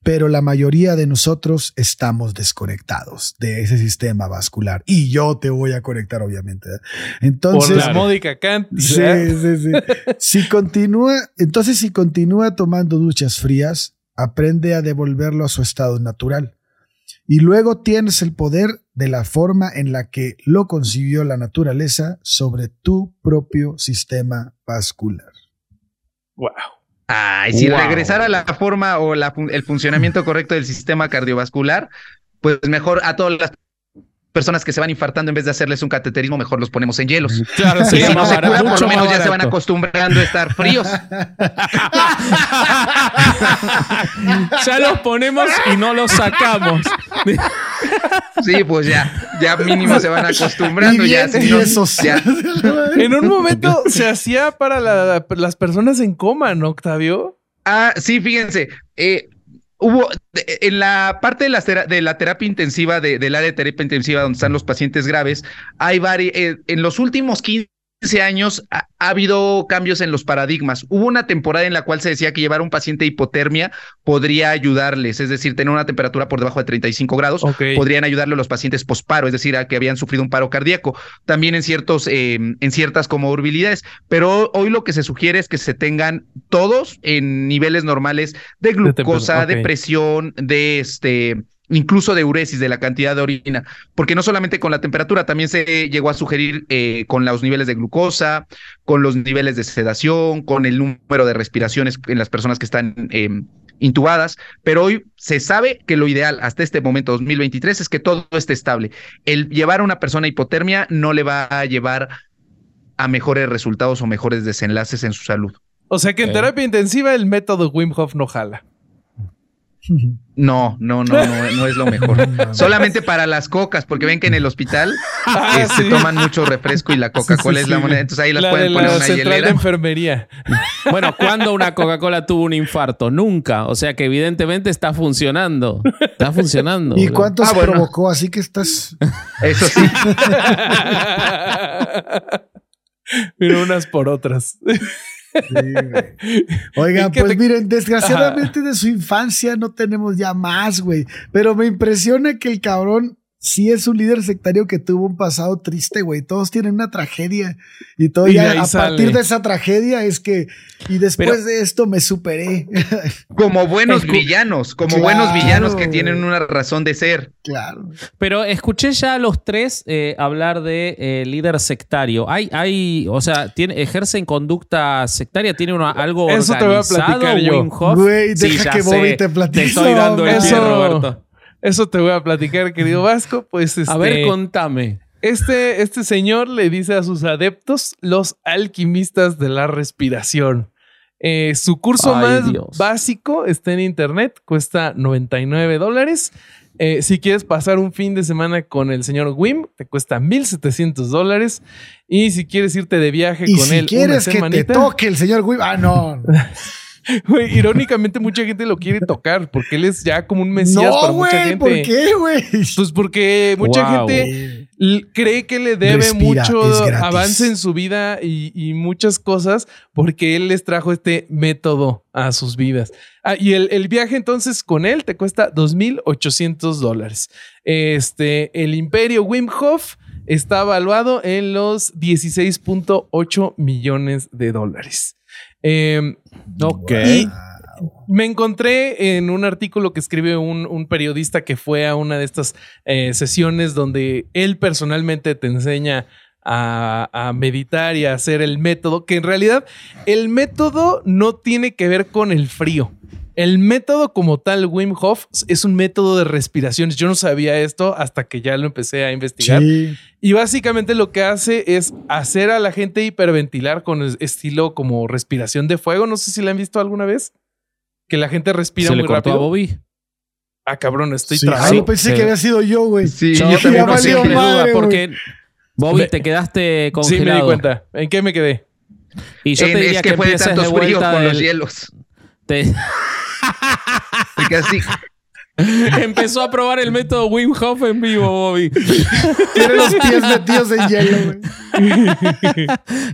Pero la mayoría de nosotros estamos desconectados de ese sistema vascular. Y yo te voy a conectar, obviamente. ¿eh? Por Entonces, la módica cantidad. Sí, sí, sí. Si continúa, entonces si continúa tomando duchas frías, aprende a devolverlo a su estado natural. Y luego tienes el poder de la forma en la que lo concibió la naturaleza sobre tu propio sistema vascular. Wow. Ay, si Wow. regresara la forma o la el funcionamiento correcto del sistema cardiovascular, pues mejor a todas las personas que se van infartando, en vez de hacerles un cateterismo, mejor los ponemos en hielos. Claro, Y sería si no se cura, por mucho lo menos ya se van acostumbrando a estar fríos. Ya los ponemos y no los sacamos. Sí, pues ya, ya mínimo se van acostumbrando. Y ya, eso ya. En un momento se hacía para la- las personas en coma, ¿no, Octavio? Ah, sí, fíjense. eh, hubo en la parte de la, tera- de la terapia intensiva, de- del área de terapia intensiva donde están los pacientes graves, hay varios. en los últimos 15 años ha, ha habido cambios en los paradigmas. Hubo una temporada en la cual se decía que llevar a un paciente a hipotermia podría ayudarles, es decir, tener una temperatura por debajo de 35 grados podrían ayudarle a los pacientes posparo, es decir, a que habían sufrido un paro cardíaco, también en ciertos, eh, en ciertas comorbilidades. Pero hoy lo que se sugiere es que se tengan todos en niveles normales de glucosa, de presión, de este incluso de uresis, de la cantidad de orina, porque no solamente con la temperatura, también se llegó a sugerir eh, con los niveles de glucosa, con los niveles de sedación, con el número de respiraciones en las personas que están eh, intubadas, pero hoy se sabe que lo ideal hasta este momento 2023 es que todo esté estable. El llevar a una persona a hipotermia no le va a llevar a mejores resultados o mejores desenlaces en su salud. O sea que en terapia intensiva el método Wim Hof no jala. No, no, no, no, no es lo mejor. Solamente para las cocas, porque ven que en el hospital Ah, este, sí. toman mucho refresco y la Coca-Cola Sí, es la sí. moneda, entonces ahí las La pueden de poner la una central de hielera. enfermería. Bueno, ¿cuándo una Coca-Cola tuvo un infarto? Nunca. O sea que evidentemente está funcionando. Está funcionando. ¿Y cuántos Ah, bueno. provocó? Así que estás. Eso sí. Pero unas por otras. Sí, güey. Oigan, ¿Qué pues te- miren, desgraciadamente de su infancia no tenemos ya más, güey. Pero me impresiona que el cabrón sí es un líder sectario que tuvo un pasado triste, güey. Todos tienen una tragedia. Y todo Y ya a sale. partir de esa tragedia es que. Y después Pero- de esto me superé. Como buenos villanos, como Claro, buenos villanos que tienen una razón de ser. claro. Pero escuché ya a los tres eh, hablar de eh, líder sectario. Hay, hay, o sea, tiene, ejercen conducta sectaria, tiene una, algo Eso te voy a platicar yo. Güey, deja que Bobby te platique. Te estoy dando el pie, Eso- Roberto. Eso te voy a platicar, querido Vasco. Pues este, A ver, contame. este, este señor le dice a sus adeptos los alquimistas de la respiración. Eh, su curso Ay, más Dios. básico está en internet, cuesta 99 dólares. Eh, si quieres pasar un fin de semana con el señor Wim, te cuesta 1700 dólares. Y si quieres irte de viaje Y con si él, quieres una que te toque el señor Will. Ah, no. güey, irónicamente, mucha gente lo quiere tocar porque él es ya como un mesías No, para mucha güey. gente. ¿Por qué, güey? Pues porque mucha Wow. gente cree que le debe Respira, mucho avance en su vida y, y muchas cosas porque él les trajo este método a sus vidas. Ah, y el, el viaje entonces con él te cuesta 2.800 dólares. Este, el imperio Wim Hof está evaluado en los 16.8 millones de dólares. Em, Ok. y me encontré en un artículo que escribe un, un periodista que fue a una de estas eh, sesiones donde él personalmente te enseña a, a meditar y a hacer el método, que en realidad el método no tiene que ver con el frío. El método como tal, Wim Hof, es un método de respiraciones. Yo no sabía esto hasta que ya lo empecé a investigar. Sí. Y básicamente lo que hace es hacer a la gente hiperventilar con el estilo como respiración de fuego. No sé si la han visto alguna vez. Que la gente respira ¿Se muy le cortó a rápido. Bobby? Ah, cabrón, estoy Sí. Ah, yo pensé Sí. que había sido yo, güey. Sí, Yo yo también valió siempre madre, duda güey. porque Bobby, Me- te quedaste Sí, me di congelado. cuenta. ¿En qué me quedé? y yo En- te diría es que, que, fue de empieces de tantos fríos con los hielos. Te- así, Empezó a probar el método Wim Hof en vivo, Bobby. Tiene los pies metidos en hielo, güey.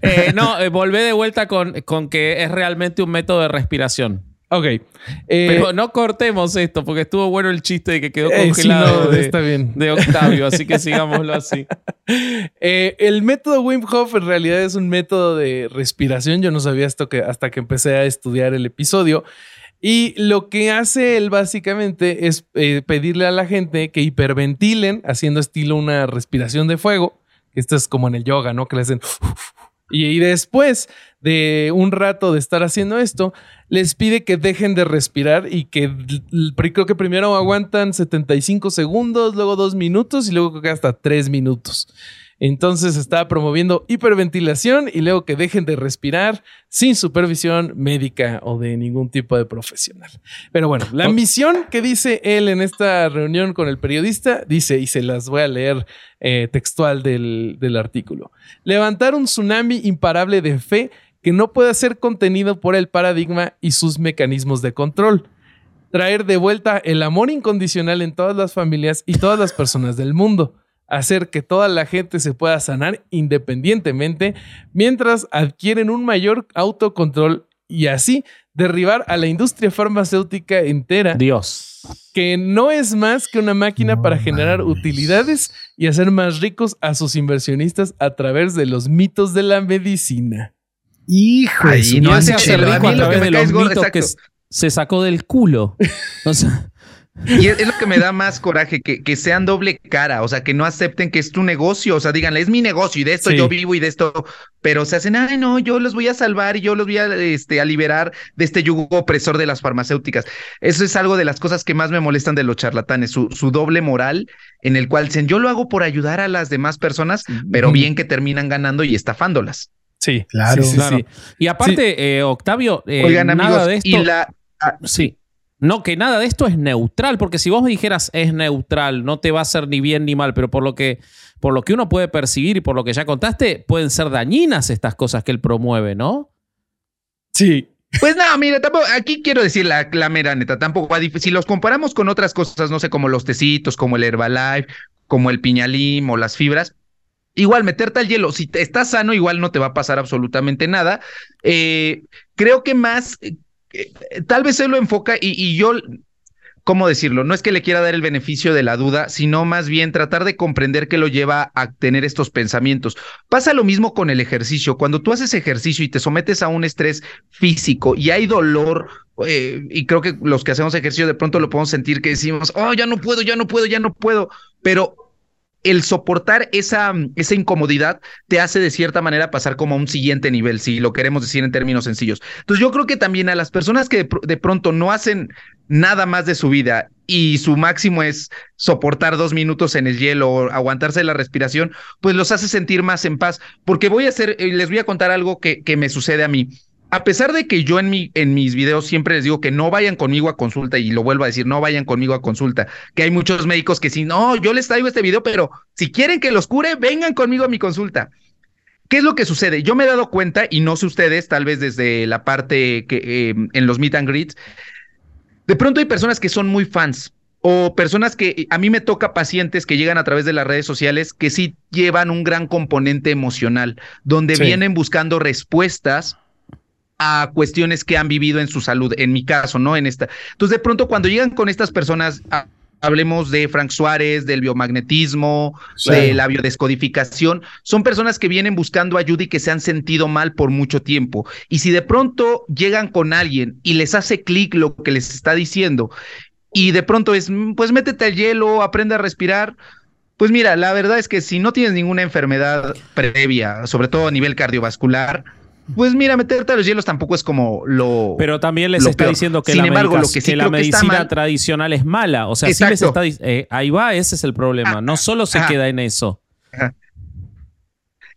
Eh, no, eh, volvé de vuelta con, con que es realmente un método de respiración. Ok. Eh, Pero no cortemos esto, porque estuvo bueno el chiste de que quedó eh, sí, congelado no, de, está bien. de Octavio, así que sigámoslo así. Eh, el método Wim Hof en realidad es un método de respiración. Yo no sabía esto que, hasta que empecé a estudiar el episodio. Y lo que hace él básicamente es pedirle a la gente que hiperventilen haciendo estilo una respiración de fuego. Esto es como en el yoga, ¿no? Que le hacen... Y, y después de un rato de estar haciendo esto, les pide que dejen de respirar y que creo que primero aguantan 75 segundos, luego dos minutos y luego creo que hasta tres minutos. Entonces está promoviendo hiperventilación y luego que dejen de respirar sin supervisión médica o de ningún tipo de profesional. Pero bueno, la misión que dice él en esta reunión con el periodista dice, y se las voy a leer eh, textual del, del artículo, levantar un tsunami imparable de fe que no pueda ser contenido por el paradigma y sus mecanismos de control. Traer de vuelta el amor incondicional en todas las familias y todas las personas del mundo hacer que toda la gente se pueda sanar independientemente mientras adquieren un mayor autocontrol y así derribar a la industria farmacéutica entera Dios. que no es más que una máquina No para generar mames. utilidades y hacer más ricos a sus inversionistas a través de los mitos de la medicina. Hijo Ahí no hace hace hacer. A rico a través de los gordo, mitos que se sacó del culo. O sea, Y es, es lo que me da más coraje, que, que sean doble cara, o sea, que no acepten que es tu negocio, o sea, díganle, es mi negocio y de esto Sí. yo vivo y de esto, pero se hacen, ay, no, yo los voy a salvar y yo los voy a, este, a liberar de este yugo opresor de las farmacéuticas. Eso es algo de las cosas que más me molestan de los charlatanes, su, su doble moral en el cual dicen, yo lo hago por ayudar a las demás personas, pero bien que terminan ganando y estafándolas. Sí, Claro. sí, sí, Claro. sí. y aparte, eh, Octavio, eh, Oigan, nada amigos, de esto. y la... Sí. No, que nada de esto es neutral, porque si vos me dijeras es neutral, no te va a hacer ni bien ni mal, pero por lo que, por lo que uno puede percibir y por lo que ya contaste, pueden ser dañinas estas cosas que él promueve, ¿no? Sí. Pues no, mira, tampoco, aquí quiero decir la, la mera neta, tampoco Si los comparamos con otras cosas, no sé, como los tecitos, como el Herbalife, como el piñalim o las fibras, igual meterte al hielo, si te- estás sano, igual no te va a pasar absolutamente nada. Eh, creo que más, eh, eh, tal vez se lo enfoca y, yo, ¿cómo decirlo? No es que le quiera dar el beneficio de la duda, sino más bien tratar de comprender qué lo lleva a tener estos pensamientos. Pasa lo mismo con el ejercicio. Cuando tú haces ejercicio y te sometes a un estrés físico y hay dolor, y creo que los que hacemos ejercicio de pronto lo podemos sentir que decimos, oh, ya no puedo, ya no puedo, ya no puedo, pero el soportar esa, esa incomodidad te hace de cierta manera pasar como a un siguiente nivel, si lo queremos decir en términos sencillos. Entonces yo creo que también a las personas que de, pr- de pronto no hacen nada más de su vida y su máximo es soportar dos minutos en el hielo o aguantarse la respiración, pues los hace sentir más en paz. Porque voy a hacer, eh, les voy a contar algo que me sucede a mí. A pesar de que yo en, mi, en mis videos siempre les digo que no vayan conmigo a consulta y lo vuelvo a decir, no vayan conmigo a consulta, que hay muchos médicos que sí, no, yo les traigo este video, pero si quieren que los cure, vengan conmigo a mi consulta. ¿Qué es lo que sucede? Yo me he dado cuenta, y no sé ustedes, tal vez desde la parte que eh, en los meet and greets, de pronto hay personas que son muy fans o personas que a mí me toca pacientes que llegan a través de las redes sociales que sí llevan un gran componente emocional, donde Sí. vienen buscando respuestas a cuestiones que han vivido en su salud, en mi caso, ¿no? En esta. Entonces, de pronto, cuando llegan con estas personas, a- hablemos de Frank Suárez, del biomagnetismo, Sí. de la biodescodificación, son personas que vienen buscando ayuda y que se han sentido mal por mucho tiempo. Y si de pronto llegan con alguien y les hace clic lo que les está diciendo, y de pronto es, "Mm, pues métete al hielo, aprende a respirar. Pues mira, la verdad es que si no tienes ninguna enfermedad previa, sobre todo a nivel cardiovascular, pues mira, meterte a los hielos tampoco es como lo... Pero también les está peor. diciendo que Sin la, embargo, medica- lo que sí que la que medicina mal- tradicional es mala. O sea, sí les está eh, ahí va, ese es el problema. No solo se Ajá. queda en eso.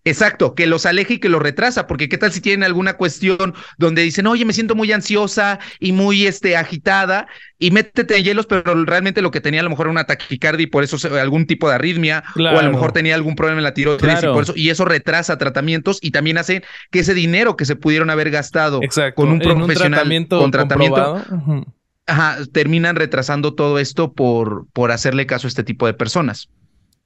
Exacto, que los aleje y que los retrasa, porque qué tal si tienen alguna cuestión donde dicen, oye, me siento muy ansiosa y muy este, agitada, y métete en hielos, pero realmente lo que tenía a lo mejor era una taquicardia y por eso algún tipo de arritmia, o a lo mejor tenía algún problema en la tiroides y por eso, y eso retrasa tratamientos y también hace que ese dinero que se pudieron haber gastado con un profesional con tratamiento, ajá, terminan retrasando todo esto por, por hacerle caso a este tipo de personas.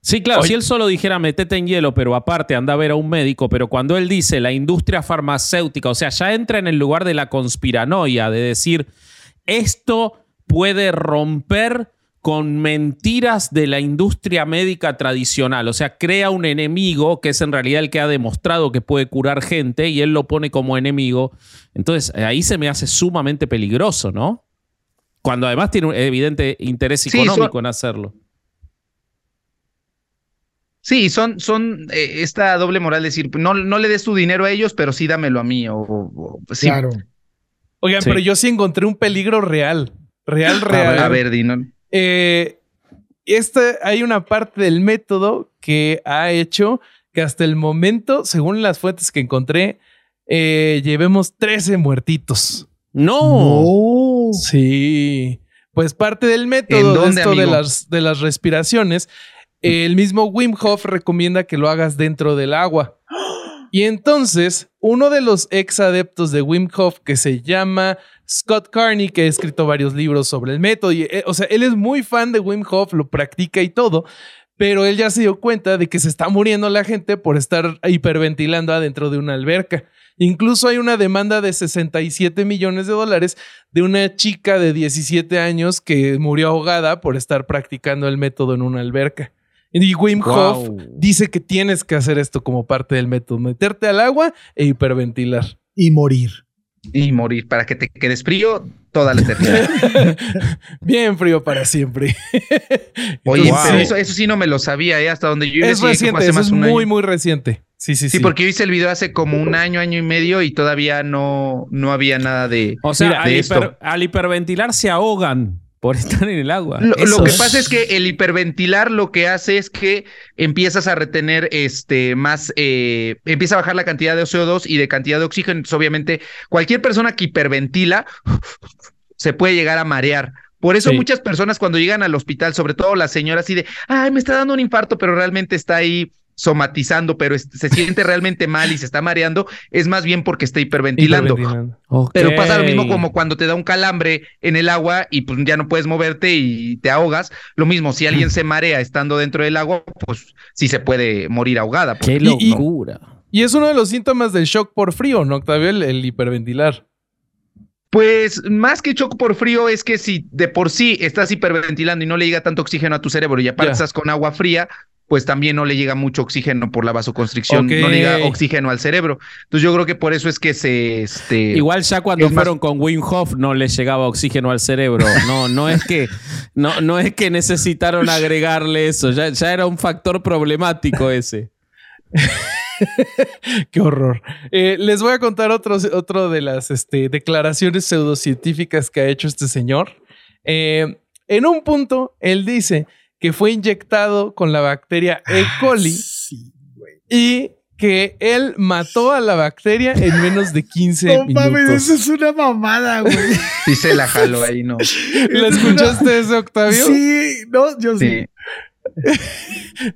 Sí, claro, si él solo dijera metete en hielo, pero aparte anda a ver a un médico, pero cuando él dice la industria farmacéutica, o sea, ya entra en el lugar de la conspiranoia, de decir, esto puede romper con mentiras de la industria médica tradicional. O sea, crea un enemigo que es en realidad el que ha demostrado que puede curar gente y él lo pone como enemigo. Entonces, ahí se me hace sumamente peligroso, ¿no? Cuando además tiene un evidente interés económico en hacerlo. Sí, son, son eh, esta doble moral, decir, no, no le des tu dinero a ellos, pero sí dámelo a mí. O, Claro. Oigan, pero yo sí encontré un peligro real. Real, real. A ver, Dino. Eh, esta, hay una parte del método que ha hecho que hasta el momento, según las fuentes que encontré, eh, llevemos 13 muertitos. No. Sí. Pues parte del método de esto de las, de las respiraciones el mismo Wim Hof recomienda que lo hagas dentro del agua. Y entonces, uno de los ex adeptos de Wim Hof, que se llama Scott Carney, que ha escrito varios libros sobre el método, y, eh, o sea, él es muy fan de Wim Hof, lo practica y todo, pero él ya se dio cuenta de que se está muriendo la gente por estar hiperventilando adentro de una alberca. Incluso hay una demanda de 67 millones de dólares de una chica de 17 años que murió ahogada por estar practicando el método en una alberca. Y Wim Hof dice que tienes que hacer esto como parte del método, meterte al agua e hiperventilar. Y morir. Y morir, para que te quedes frío toda la eternidad. Bien frío para siempre. Oye, eso, sí no me lo sabía, ¿eh? hasta donde yo Es reciente, es muy, muy reciente. Sí, sí, sí. Sí, porque yo hice el video hace como un año, año y medio y todavía no, no había nada de. O sea, al hiperventilar se ahogan por estar en el agua. Lo, que pasa es que el hiperventilar lo que hace es que empiezas a retener este más, eh, empieza a bajar la cantidad de CO2 y de cantidad de oxígeno. Entonces, obviamente, cualquier persona que hiperventila se puede llegar a marear. Por eso muchas personas cuando llegan al hospital, sobre todo las señoras, así de, ay, me está dando un infarto, pero realmente está ahí somatizando, pero se siente realmente mal y se está mareando, es más bien porque está hiperventilando. Pero pasa lo mismo como cuando te da un calambre en el agua y pues ya no puedes moverte y te ahogas. Lo mismo, si alguien se marea estando dentro del agua, pues sí se puede morir ahogada. ¡Qué locura! Y, es uno de los síntomas del shock por frío, ¿no, Octavio? El, hiperventilar. Pues más que shock por frío es que si de por sí estás hiperventilando y no le llega tanto oxígeno a tu cerebro y aparte estás con agua fría, pues también no le llega mucho oxígeno por la vasoconstricción, no le llega oxígeno al cerebro. Entonces yo creo que por eso es que se... Este, Igual ya cuando fueron con Wim Hof no le llegaba oxígeno al cerebro. No, no es que, no, no es que necesitaron agregarle eso, ya, ya era un factor problemático ese. Qué horror. Eh, les voy a contar otro, otro de las este, declaraciones pseudocientíficas que ha hecho este señor. Eh, en un punto, él dice que fue inyectado con la bacteria E. Ah, coli y que él mató a la bacteria en menos de 15 no, minutos. Mames, eso es una mamada, güey. Sí se la jaló ahí, ¿no? ¿La escuchaste eso, Octavio? Sí, no, yo sí.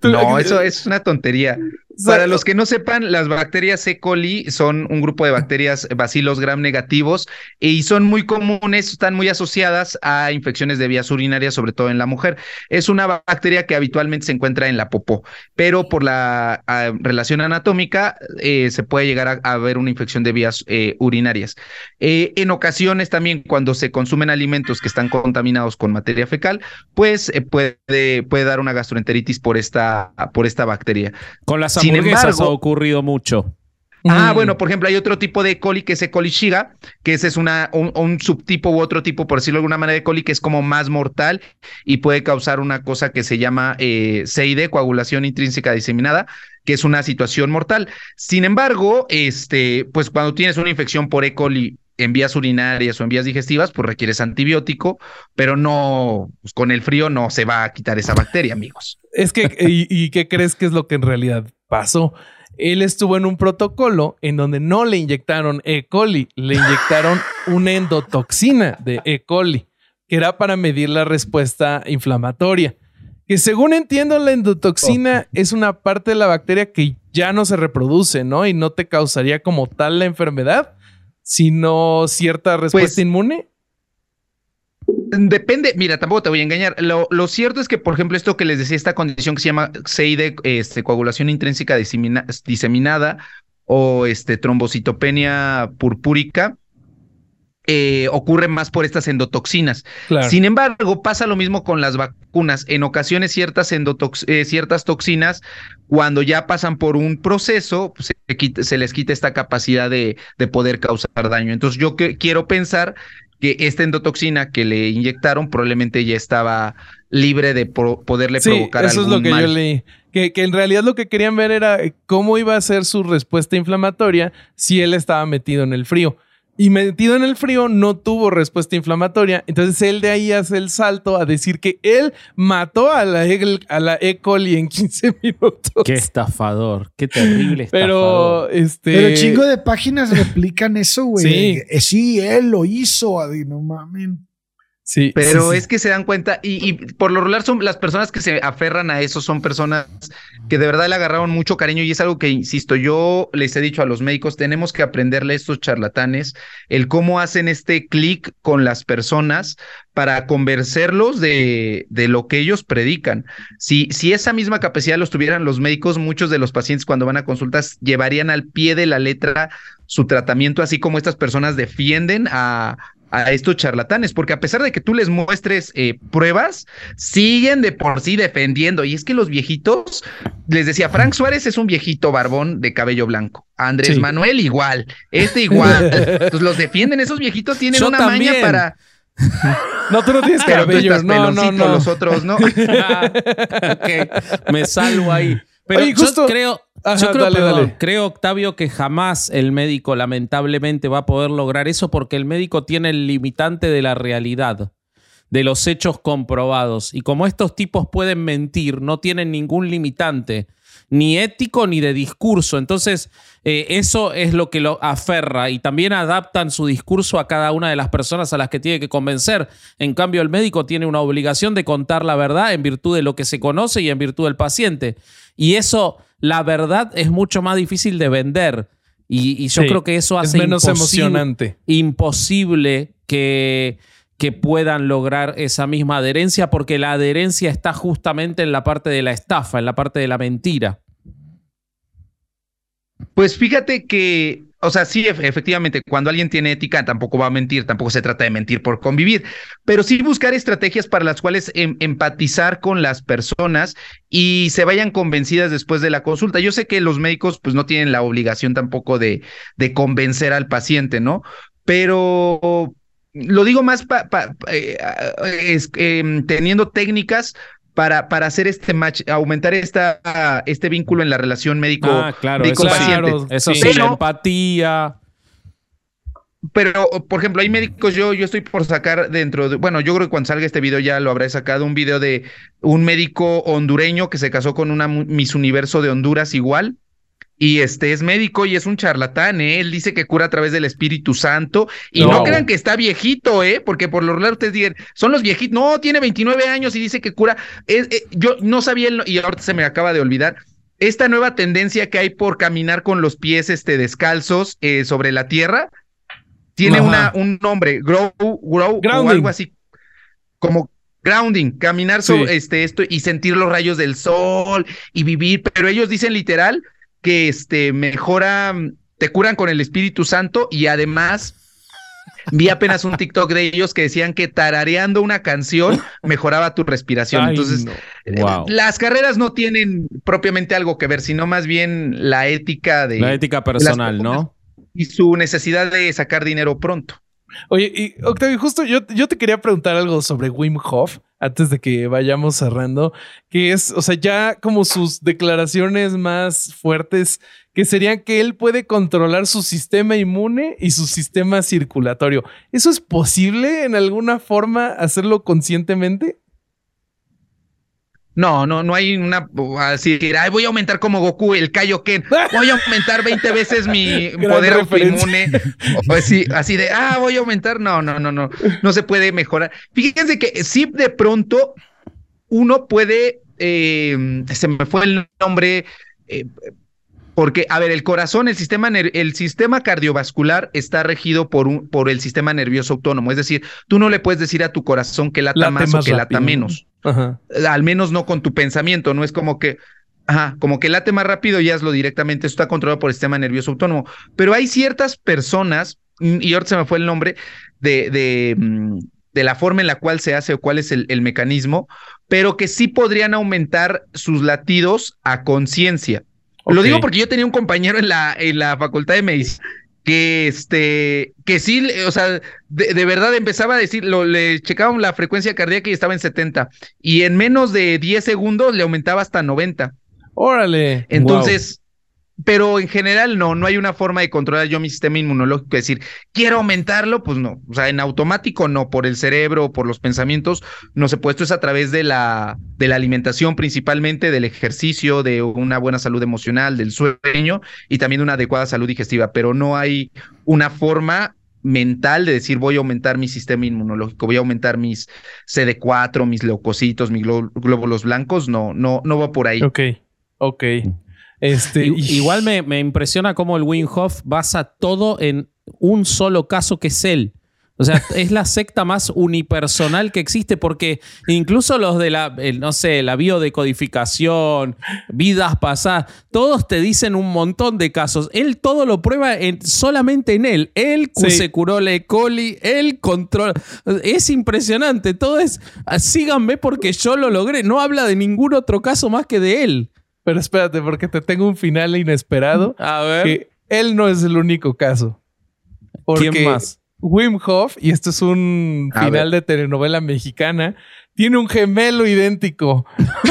no, eso es una tontería. Para los que no sepan, las bacterias E. coli son un grupo de bacterias bacilos gram negativos y son muy comunes, están muy asociadas a infecciones de vías urinarias, sobre todo en la mujer. Es una bacteria que habitualmente se encuentra en la popó, pero por la ah, relación anatómica eh, se puede llegar a, ver una infección de vías eh, urinarias. Eh, en ocasiones también cuando se consumen alimentos que están contaminados con materia fecal, pues puede, puede dar una gastroenteritis por esta, por esta bacteria. Con las hamburguesas ha ocurrido mucho. Ah, bueno, por ejemplo, hay otro tipo de coli que es E. coli Shiga, que ese es una, un, subtipo u otro tipo, por decirlo de alguna manera, de coli que es como más mortal y puede causar una cosa que se llama eh, CID, coagulación intrínseca diseminada, que es una situación mortal. Sin embargo, este, pues cuando tienes una infección por E. coli en vías urinarias o en vías digestivas, pues requieres antibiótico, pero no, pues con el frío no se va a quitar esa bacteria, amigos. Es que, ¿y, qué crees que es lo que en realidad pasó? él estuvo en un protocolo en donde no le inyectaron E. coli, le inyectaron una endotoxina de E. coli, que era para medir la respuesta inflamatoria. Que según entiendo, la endotoxina es una parte de la bacteria que ya no se reproduce, ¿no? Y no te causaría como tal la enfermedad, sino cierta respuesta Pues, inmune. Depende, mira, tampoco te voy a engañar. Lo, lo cierto es que, por ejemplo, esto que les decía, esta condición que se llama CID, este, coagulación intrínseca disemina- diseminada o este, trombocitopenia purpúrica, eh, ocurre más por estas endotoxinas. Claro. Sin embargo, pasa lo mismo con las vacunas. En ocasiones, ciertas, endotox- eh, ciertas toxinas, cuando ya pasan por un proceso, se, quita- se les quita esta capacidad de, de poder causar daño. Entonces, yo que- quiero pensar que esta endotoxina que le inyectaron probablemente ya estaba libre de pro- poderle Sí, provocar eso es lo que yo mal. leí. Que, que en realidad lo que querían ver era eh, cómo iba a ser su respuesta inflamatoria si él estaba metido en el frío. Y metido en el frío no tuvo respuesta inflamatoria. Entonces él de ahí hace el salto a decir que él mató a la, E- a la E. coli en 15 minutos. Qué estafador, qué terrible estafador. Pero, este. Pero chingo de páginas replican eso, güey. Sí. Eh, sí, él lo hizo, Adi, no mames. Sí, Pero sí, sí. es que se dan cuenta, y, y por lo regular son las personas que se aferran a eso, son personas que de verdad le agarraron mucho cariño y es algo que, insisto, yo les he dicho a los médicos, tenemos que aprenderle a estos charlatanes el cómo hacen este clic con las personas para convencerlos de, de lo que ellos predican. Si, si esa misma capacidad los tuvieran los médicos, muchos de los pacientes cuando van a consultas llevarían al pie de la letra su tratamiento, así como estas personas defienden a, a estos charlatanes, porque a pesar de que tú les muestres eh, pruebas, siguen de por sí defendiendo. Y es que los viejitos, les decía, Frank Suárez es un viejito barbón de cabello blanco. Andrés Sí. Manuel igual, este igual. Entonces los defienden, esos viejitos tienen Yo una también. maña para... No, tú no tienes Pero tú cabello. estás No, no, no. los otros no. Ah, ok, me salvo ahí. Pero Oye, yo justo- creo, Ajá, yo creo, dale, perdón, dale. creo, Octavio, que jamás el médico lamentablemente va a poder lograr eso porque el médico tiene el limitante de la realidad, de los hechos comprobados. Y como estos tipos pueden mentir, no tienen ningún limitante, ni ético ni de discurso. Entonces, eh, eso es lo que lo aferra y también adaptan su discurso a cada una de las personas a las que tiene que convencer. En cambio, el médico tiene una obligación de contar la verdad en virtud de lo que se conoce y en virtud del paciente. Y eso, la verdad, es mucho más difícil de vender. Y, y yo Sí, creo que eso es hace menos imposi- emocionante. imposible que, que puedan lograr esa misma adherencia, porque la adherencia está justamente en la parte de la estafa, en la parte de la mentira. Pues fíjate que, o sea, sí, ef- efectivamente, cuando alguien tiene ética tampoco va a mentir, tampoco se trata de mentir por convivir, pero sí buscar estrategias para las cuales em- empatizar con las personas y se vayan convencidas después de la consulta. Yo sé que los médicos pues no tienen la obligación tampoco de, convencer al paciente, ¿no? Pero lo digo más pa- pa- eh, em, teniendo técnicas para, para hacer este match, aumentar esta, este vínculo en la relación médico, Ah, claro, médico eso paciente. Claro. Eso Sí. la empatía. Pero, por ejemplo, hay médicos, yo, yo estoy por sacar dentro de, bueno, yo creo que cuando salga este video ya lo habré sacado, un video de un médico hondureño que se casó con una Miss Universo de Honduras igual. Y este es médico y es un charlatán, ¿eh? Él dice que cura a través del Espíritu Santo. Y no No. crean que está viejito, ¿eh? Porque por lo regular ustedes digan, son los viejitos. No, tiene 29 años y dice que cura. Eh, yo no sabía, el- y ahorita se me acaba de olvidar, esta nueva tendencia que hay por caminar con los pies este, descalzos eh, sobre la tierra. Tiene Ajá. una, un nombre, grow, grow o Grounding. algo así. Como grounding, caminar sobre Sí. este, esto y sentir los rayos del sol y vivir. Pero ellos dicen literal que este mejora, te curan con el Espíritu Santo y además vi apenas un TikTok de ellos que decían que tarareando una canción mejoraba tu respiración. Ay, Entonces, no. eh, Wow. las carreras no tienen propiamente algo que ver, sino más bien la ética de La ética personal, ¿no? y su necesidad de sacar dinero pronto. Oye, y Octavio, justo yo, yo te quería preguntar algo sobre Wim Hof antes de que vayamos cerrando, que es, o sea, ya como sus declaraciones más fuertes, que serían que él puede controlar su sistema inmune y su sistema circulatorio. ¿Eso es posible en alguna forma hacerlo conscientemente? No, no, no hay una así, ay, voy a aumentar como Goku el Kaioken, voy a aumentar 20 veces mi poder autoinmune. Así, así de, ah, voy a aumentar. No, no, no, no, no se puede mejorar. Fíjense que si de pronto uno puede, eh, se me fue el nombre, eh, porque, a ver, el corazón, el sistema, el sistema cardiovascular está regido por, un, por el sistema nervioso autónomo. Es decir, tú no le puedes decir a tu corazón que lata más, o que lata menos. Al menos no con tu pensamiento. No es como que, ajá, como que late más rápido y hazlo directamente. Eso está controlado por el sistema nervioso autónomo. Pero hay ciertas personas, y ahora se me fue el nombre, de, de, mm, de la forma en la cual se hace o cuál es el, el mecanismo, pero que sí podrían aumentar sus latidos a conciencia. Lo digo porque yo tenía un compañero en la, en la facultad de medicina que este, que sí, o sea, de, verdad empezaba a decir, lo, le checaban la frecuencia cardíaca y estaba en 70 y en menos de 10 segundos le aumentaba hasta 90. Órale. Entonces, pero en general no, no hay una forma de controlar yo mi sistema inmunológico, decir, quiero aumentarlo, pues no, o sea, en automático no, por el cerebro, por los pensamientos, no se puede, esto es a través de la, de la alimentación principalmente, del ejercicio, de una buena salud emocional, del sueño y también de una adecuada salud digestiva, pero no hay una forma mental de decir voy a aumentar mi sistema inmunológico, voy a aumentar mis CD4, mis leucocitos, mis glóbulos blancos, no, no, no va por ahí. Ok, ok. Este, igual me, me, impresiona cómo el Wim basa todo en un solo caso que es él. O sea, es la secta más unipersonal que existe porque incluso los de la, no sé, la biodecodificación, vidas pasadas, todos te dicen un montón de casos. Él todo lo prueba solamente en él. Él se curó la E. coli, él controla. Es impresionante. Todo es, síganme porque yo lo logré. No habla de ningún otro caso más que de él. Pero espérate, porque te tengo un final inesperado. A ver. Que él no es el único caso. ¿Quién más? Wim Hof, y esto es un final de telenovela mexicana, tiene un gemelo idéntico.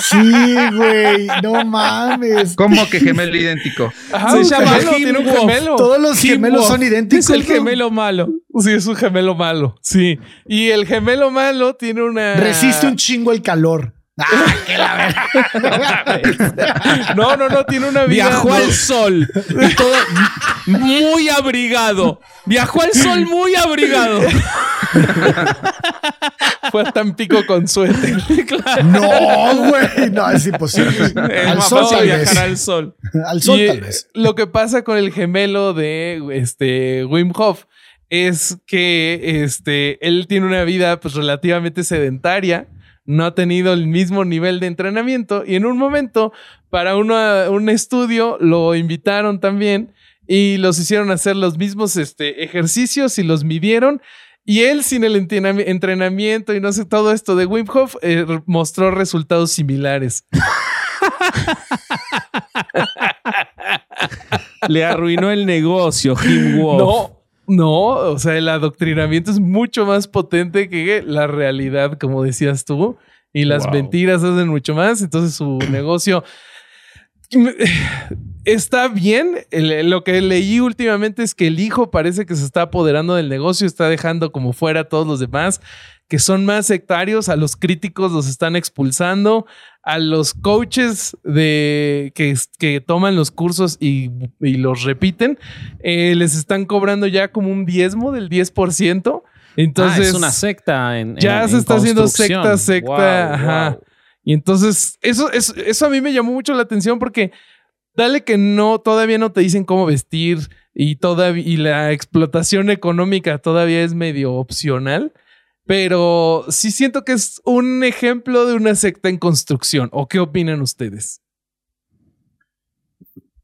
Sí, güey, no mames. ¿Cómo que gemelo idéntico? Se llama tiene un gemelo. Todos los gemelos son idénticos. Es el gemelo malo. Sí, es un gemelo malo. Sí. Y el gemelo malo tiene una. Resiste un chingo el calor. Ah, no, no, no, tiene una vida. Viajó al sol. muy abrigado. Viajó al sol muy abrigado. Fue hasta en pico con suéter. No, güey. No, es imposible. al sol tal vez. al sol. Al sol tal vez. Lo que pasa con el gemelo de este Wim Hof es que este, él tiene una vida pues relativamente sedentaria no ha tenido el mismo nivel de entrenamiento y en un momento para un estudio lo invitaron también y los hicieron hacer los mismos este, ejercicios y los midieron y él sin el entrenamiento y no sé todo esto de Wim Hof eh, mostró resultados similares. Le arruinó el negocio, Jim Wolf. No, no, o sea, el adoctrinamiento es mucho más potente que la realidad, como decías tú, y las mentiras hacen mucho más, entonces su negocio está bien. lo que leí últimamente es que el hijo parece que se está apoderando del negocio, está dejando como fuera a todos los demás que son más sectarios, a los críticos los están expulsando, a los coaches de, que, que toman los cursos y, los repiten, eh, les están cobrando ya como un diezmo del 10%. Entonces, ah, es una secta en, Ya se está haciendo secta, secta. ajá. Y entonces, eso, eso, eso a mí me llamó mucho la atención porque dale que no, todavía no te dicen cómo vestir y, todavía, y la explotación económica todavía es medio opcional. Pero sí siento que es un ejemplo de una secta en construcción. ¿O qué opinan ustedes?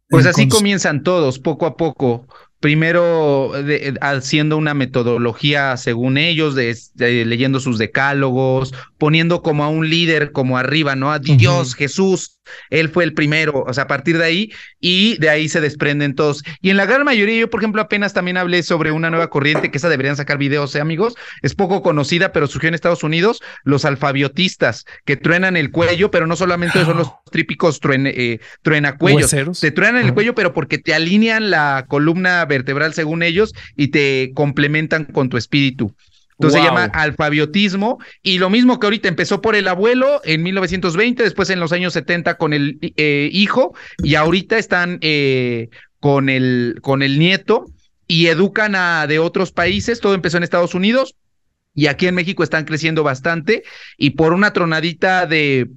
Pues así comienzan todos, poco a poco primero haciendo una metodología según ellos, de, leyendo sus decálogos, poniendo como a un líder como arriba, ¿no? A Dios, Jesús, él fue el primero, o sea, a partir de ahí, y de ahí se desprenden todos. Y en la gran mayoría, yo por ejemplo apenas también hablé sobre una nueva corriente, que esa deberían sacar videos, ¿eh, amigos? Es poco conocida, pero surgió en Estados Unidos, los alfabiotistas, que truenan el cuello, pero no solamente son los típicos eh, truenacuellos, te truenan el cuello, pero porque te alinean la columna vertebral según ellos y te complementan con tu espíritu. Entonces se llama alfabiotismo y lo mismo que ahorita empezó por el abuelo en 1920, después en los años 70 con el eh, hijo y ahorita están eh, con, el, con el nieto y educan a de otros países. Todo empezó en Estados Unidos y aquí en México están creciendo bastante y por una tronadita de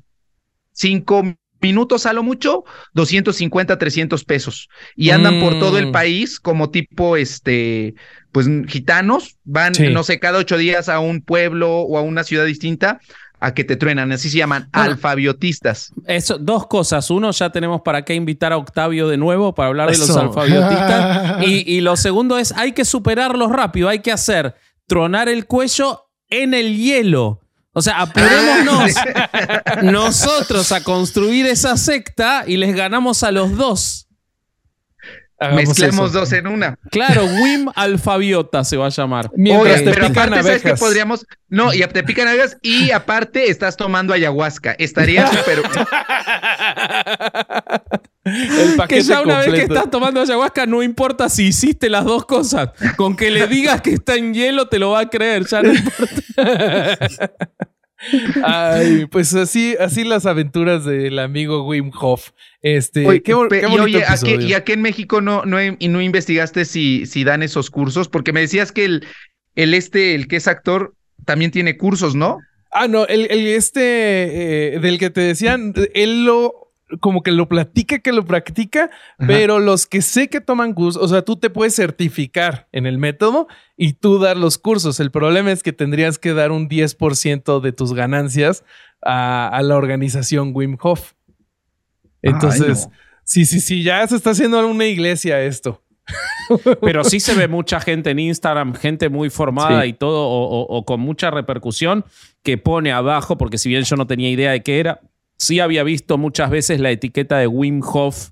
cinco minutos a lo mucho, 250, 300 pesos. Y andan por todo el Mm. país como tipo, este, pues gitanos, van, Sí. no sé, cada ocho días a un pueblo o a una ciudad distinta a que te truenan, así se llaman, Bueno. alfabiotistas. Eso, dos cosas. Uno, ya tenemos para qué invitar a Octavio de nuevo para hablar de los alfabiotistas. y, y lo segundo es, hay que superarlos rápido. Hay que hacer tronar el cuello en el hielo. O sea, apurémonos nosotros a construir esa secta y les ganamos a los dos. Hagamos Mezclamos eso. dos en una. Claro, Wim Alfabiota se va a llamar. Mientras Oye, te pero pican aparte, ¿sabes qué abejas. podríamos? No, y te pican abejas y aparte estás tomando ayahuasca. Estaría súper. El paquete Que ya una vez que estás tomando ayahuasca, no importa si hiciste las dos cosas. Con que le digas que está en hielo, te lo va a creer. Ya no importa. Ay, pues así, así las aventuras del amigo Wim Hof. Este, Oye, qué, bo- pe- qué y bonito oye, y aquí en México no, no, y no investigaste si, si dan esos cursos, porque me decías que el, el este, el que es actor, también tiene cursos, ¿no? Ah, no, el, el este eh, del que te decían, él lo como que lo platica, que lo practica, Ajá. pero los que sé que toman cursos, o sea, tú te puedes certificar en el método y tú dar los cursos. El problema es que tendrías que dar un 10% de tus ganancias a, a la organización Wim Hof. Entonces, Ay, sí, sí, sí, ya se está haciendo una iglesia esto. Pero sí se ve mucha gente en Instagram, gente muy formada Sí. y todo, o, o- o con mucha repercusión, que pone abajo, porque si bien yo no tenía idea de qué era, sí había visto muchas veces la etiqueta de Wim Hof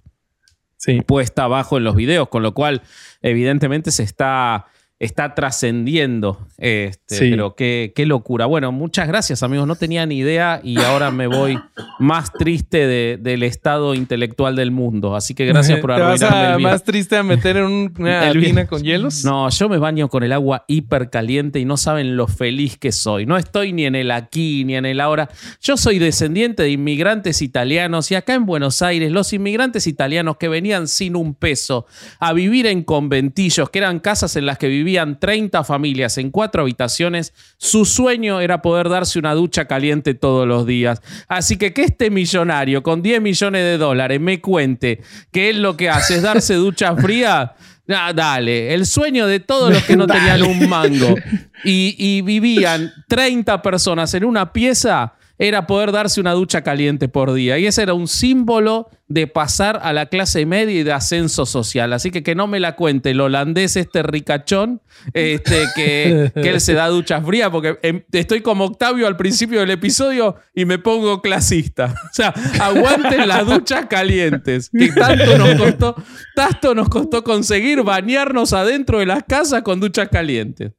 Sí. puesta abajo en los videos, con lo cual evidentemente se está, está trascendiendo. Este, Sí. Pero qué, qué locura. Bueno, muchas gracias amigos, no tenía ni idea y ahora me voy más triste de- del estado intelectual del mundo. Así que gracias por ¿Te vas arruinarme a el más triste a meter en un- una vi- con hielos? No, yo me baño con el agua hiper caliente y no saben lo feliz que soy. No estoy ni en el aquí ni en el ahora. Yo soy descendiente de inmigrantes italianos y acá en Buenos Aires los inmigrantes italianos que venían sin un peso a vivir en conventillos, que eran casas en las que vivían 30 familias en cuatro habitaciones, su sueño era poder darse una ducha caliente todos los días. Así que que este millonario con 10 millones de dólares me cuente que él lo que hace es darse ducha fría. Ah, dale, el sueño de todos los que no tenían un mango y, y vivían 30 personas en una pieza era poder darse una ducha caliente por día. Y ese era un símbolo de pasar a la clase media y de ascenso social. Así que que no me la cuente el holandés este ricachón, este, que, que él se da duchas frías, porque em, estoy como Octavio al principio del episodio y me pongo clasista. O sea, aguanten las duchas calientes, que tanto nos costó, tanto nos costó conseguir bañarnos adentro de las casas con duchas calientes.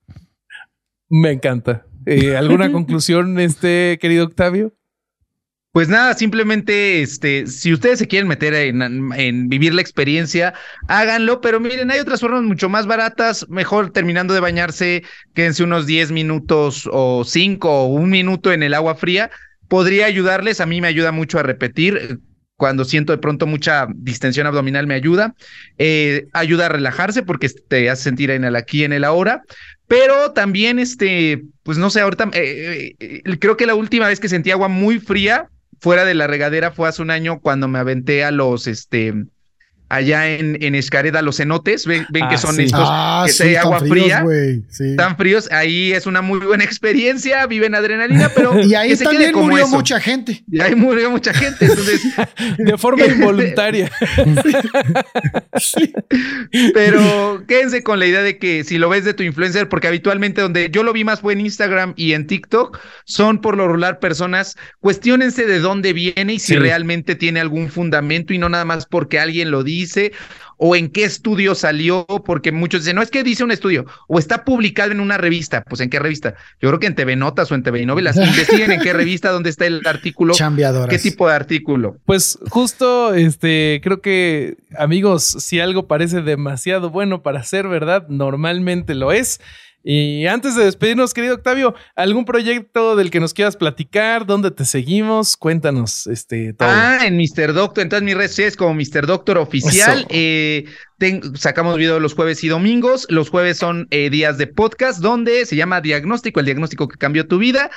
Me encanta. Eh, ¿Alguna conclusión, este querido Octavio? Pues nada, simplemente, este, si ustedes se quieren meter en, en vivir la experiencia, háganlo, pero miren, hay otras formas mucho más baratas, mejor terminando de bañarse, quédense unos 10 minutos o 5 o un minuto en el agua fría, podría ayudarles, a mí me ayuda mucho a repetir, cuando siento de pronto mucha distensión abdominal me ayuda, eh, ayuda a relajarse porque te hace sentir en el aquí, en el ahora, pero también, este, pues no sé, ahorita eh, eh, creo que la última vez que sentí agua muy fría fuera de la regadera fue hace un año cuando me aventé a los, este, allá en, en Escareda, los cenotes, ven, ven Ah, que son sí. estos Ah, que sí, hay tan agua fríos, fría, sí. tan fríos, ahí es una muy buena experiencia, viven adrenalina, pero Y ahí que se quede también como murió eso. mucha gente. Y ahí murió mucha gente, entonces, De forma involuntaria. pero quédense con la idea de que si lo ves de tu influencer, porque habitualmente donde yo lo vi más fue en Instagram y en TikTok, son por lo regular personas, cuestionense de dónde viene y si Sí. realmente tiene algún fundamento y no nada más porque alguien lo dice o en qué estudio salió, porque muchos dicen, no es que dice un estudio, o está publicado en una revista, pues en qué revista, yo creo que en TV Notas o en TV Novelas, investiguen en qué revista, dónde está el artículo, qué tipo de artículo. Pues justo, este, creo que, amigos, si algo parece demasiado bueno para ser verdad, normalmente lo es. Y antes de despedirnos, querido Octavio, ¿algún proyecto del que nos quieras platicar? ¿Dónde te seguimos? Cuéntanos este, todo. Ah, en Mr. Doctor, en todas mis redes sociales como Mr. Doctor Oficial. Eh, ten- sacamos video los jueves y domingos. Los jueves son eh, días de podcast donde se llama Diagnóstico, el diagnóstico que cambió tu vida.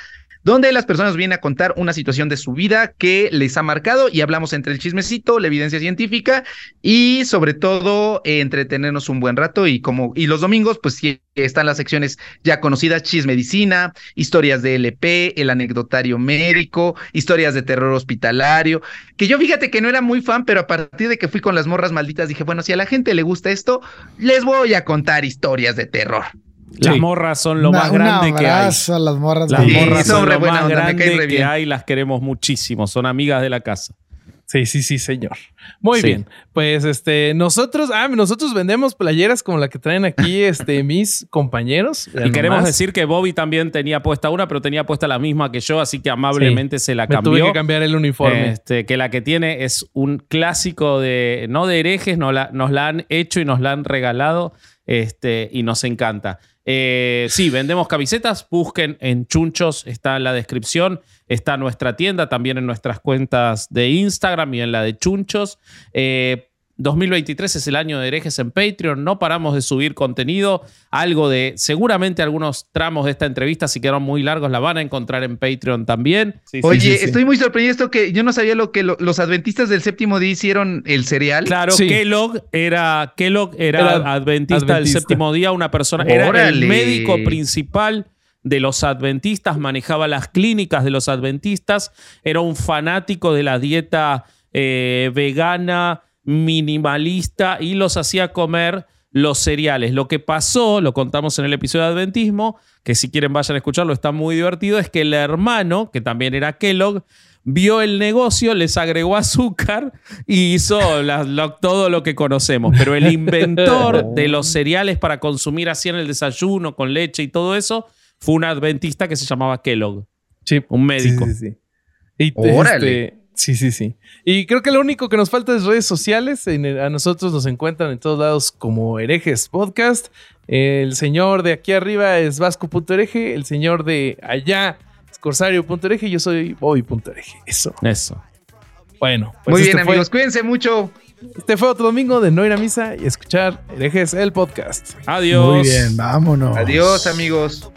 Donde las personas vienen a contar una situación de su vida que les ha marcado y hablamos entre el chismecito, la evidencia científica y sobre todo entretenernos un buen rato y como y los domingos pues sí están las secciones ya conocidas chismedicina, historias de LP, el anecdotario médico, historias de terror hospitalario, que yo fíjate que no era muy fan, pero a partir de que fui con las morras malditas dije, bueno, si a la gente le gusta esto, les voy a contar historias de terror. Las Sí. morras son lo Una- más grande que hay. las morras. Las de- Sí, morras son lo más onda, grande que hay, las queremos muchísimo. Son amigas de la casa. Sí, sí, sí, señor. Muy Sí. bien. Pues este, nosotros, ah, nosotros vendemos playeras como la que traen aquí este, mis compañeros. Y queremos decir que Bobby también tenía puesta una, pero tenía puesta la misma que yo, así que amablemente se la Me tuve cambió. que cambiar el uniforme. Este, que la que tiene es un clásico de, no de herejes, no la- nos la han hecho y nos la han regalado este, y nos encanta. Eh, sí, vendemos camisetas, busquen en Chunchos, está en la descripción, está nuestra tienda, también en nuestras cuentas de Instagram y en la de Chunchos. Eh, 2023 es el año de herejes en Patreon, no paramos de subir contenido, algo de, seguramente algunos tramos de esta entrevista, si quedaron muy largos, la van a encontrar en Patreon también. Sí, sí, Oye, sí, sí. estoy muy sorprendido esto que yo no sabía lo que lo- los adventistas del séptimo día hicieron el cereal. Claro, Sí. Kellogg era, Kellogg era, Era adventista, del séptimo día, una persona, era el médico principal de los adventistas, manejaba las clínicas de los adventistas, era un fanático de la dieta eh, vegana, minimalista y los hacía comer los cereales. Lo que pasó, lo contamos en el episodio de Adventismo, que si quieren vayan a escucharlo, está muy divertido, es que el hermano, que también era Kellogg, vio el negocio, les agregó azúcar y hizo la- lo- todo lo que conocemos. Pero el inventor de los cereales para consumir así en el desayuno, con leche y todo eso, fue un adventista que se llamaba Kellogg, Sí. un médico. Sí, sí, sí. Y, Órale. este, sí, sí, sí. Y creo que lo único que nos falta es redes sociales. En el- a nosotros nos encuentran en todos lados como herejes podcast. El señor de aquí arriba es vasco.hereje. El señor de allá es corsario.hereje. Yo soy bobby.hereje. Eso. Eso. Bueno, pues Muy bien, este fue- amigos, cuídense mucho. este fue otro domingo de no ir a misa y escuchar herejes el podcast. Adiós. Muy bien, vámonos. Adiós, amigos.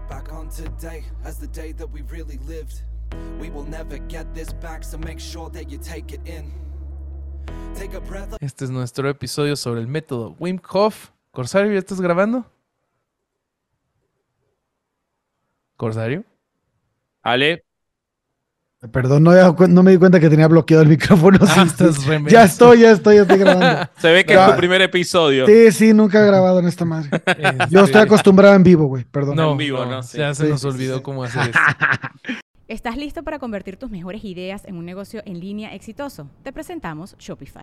Look back on today as the day that we really lived. We will never get this back, so make sure that you take it in. Take a breath. Este es nuestro episodio sobre el método Wim Hof. Corsario, ¿ya estás grabando? Corsario. Ale. Perdón, no, me di cuenta que tenía bloqueado el micrófono. Sí, Ah, ya estoy, ya estoy, ya estoy grabando. Se ve que es tu primer episodio. Sí, sí, nunca he grabado en esta madre. Yo estoy acostumbrado en vivo, güey, perdón. No, En vivo, no, ¿no? Sí. ya se Sí, nos olvidó sí. cómo hacer esto. ¿Estás listo para convertir tus mejores ideas en un negocio en línea exitoso? Te presentamos Shopify.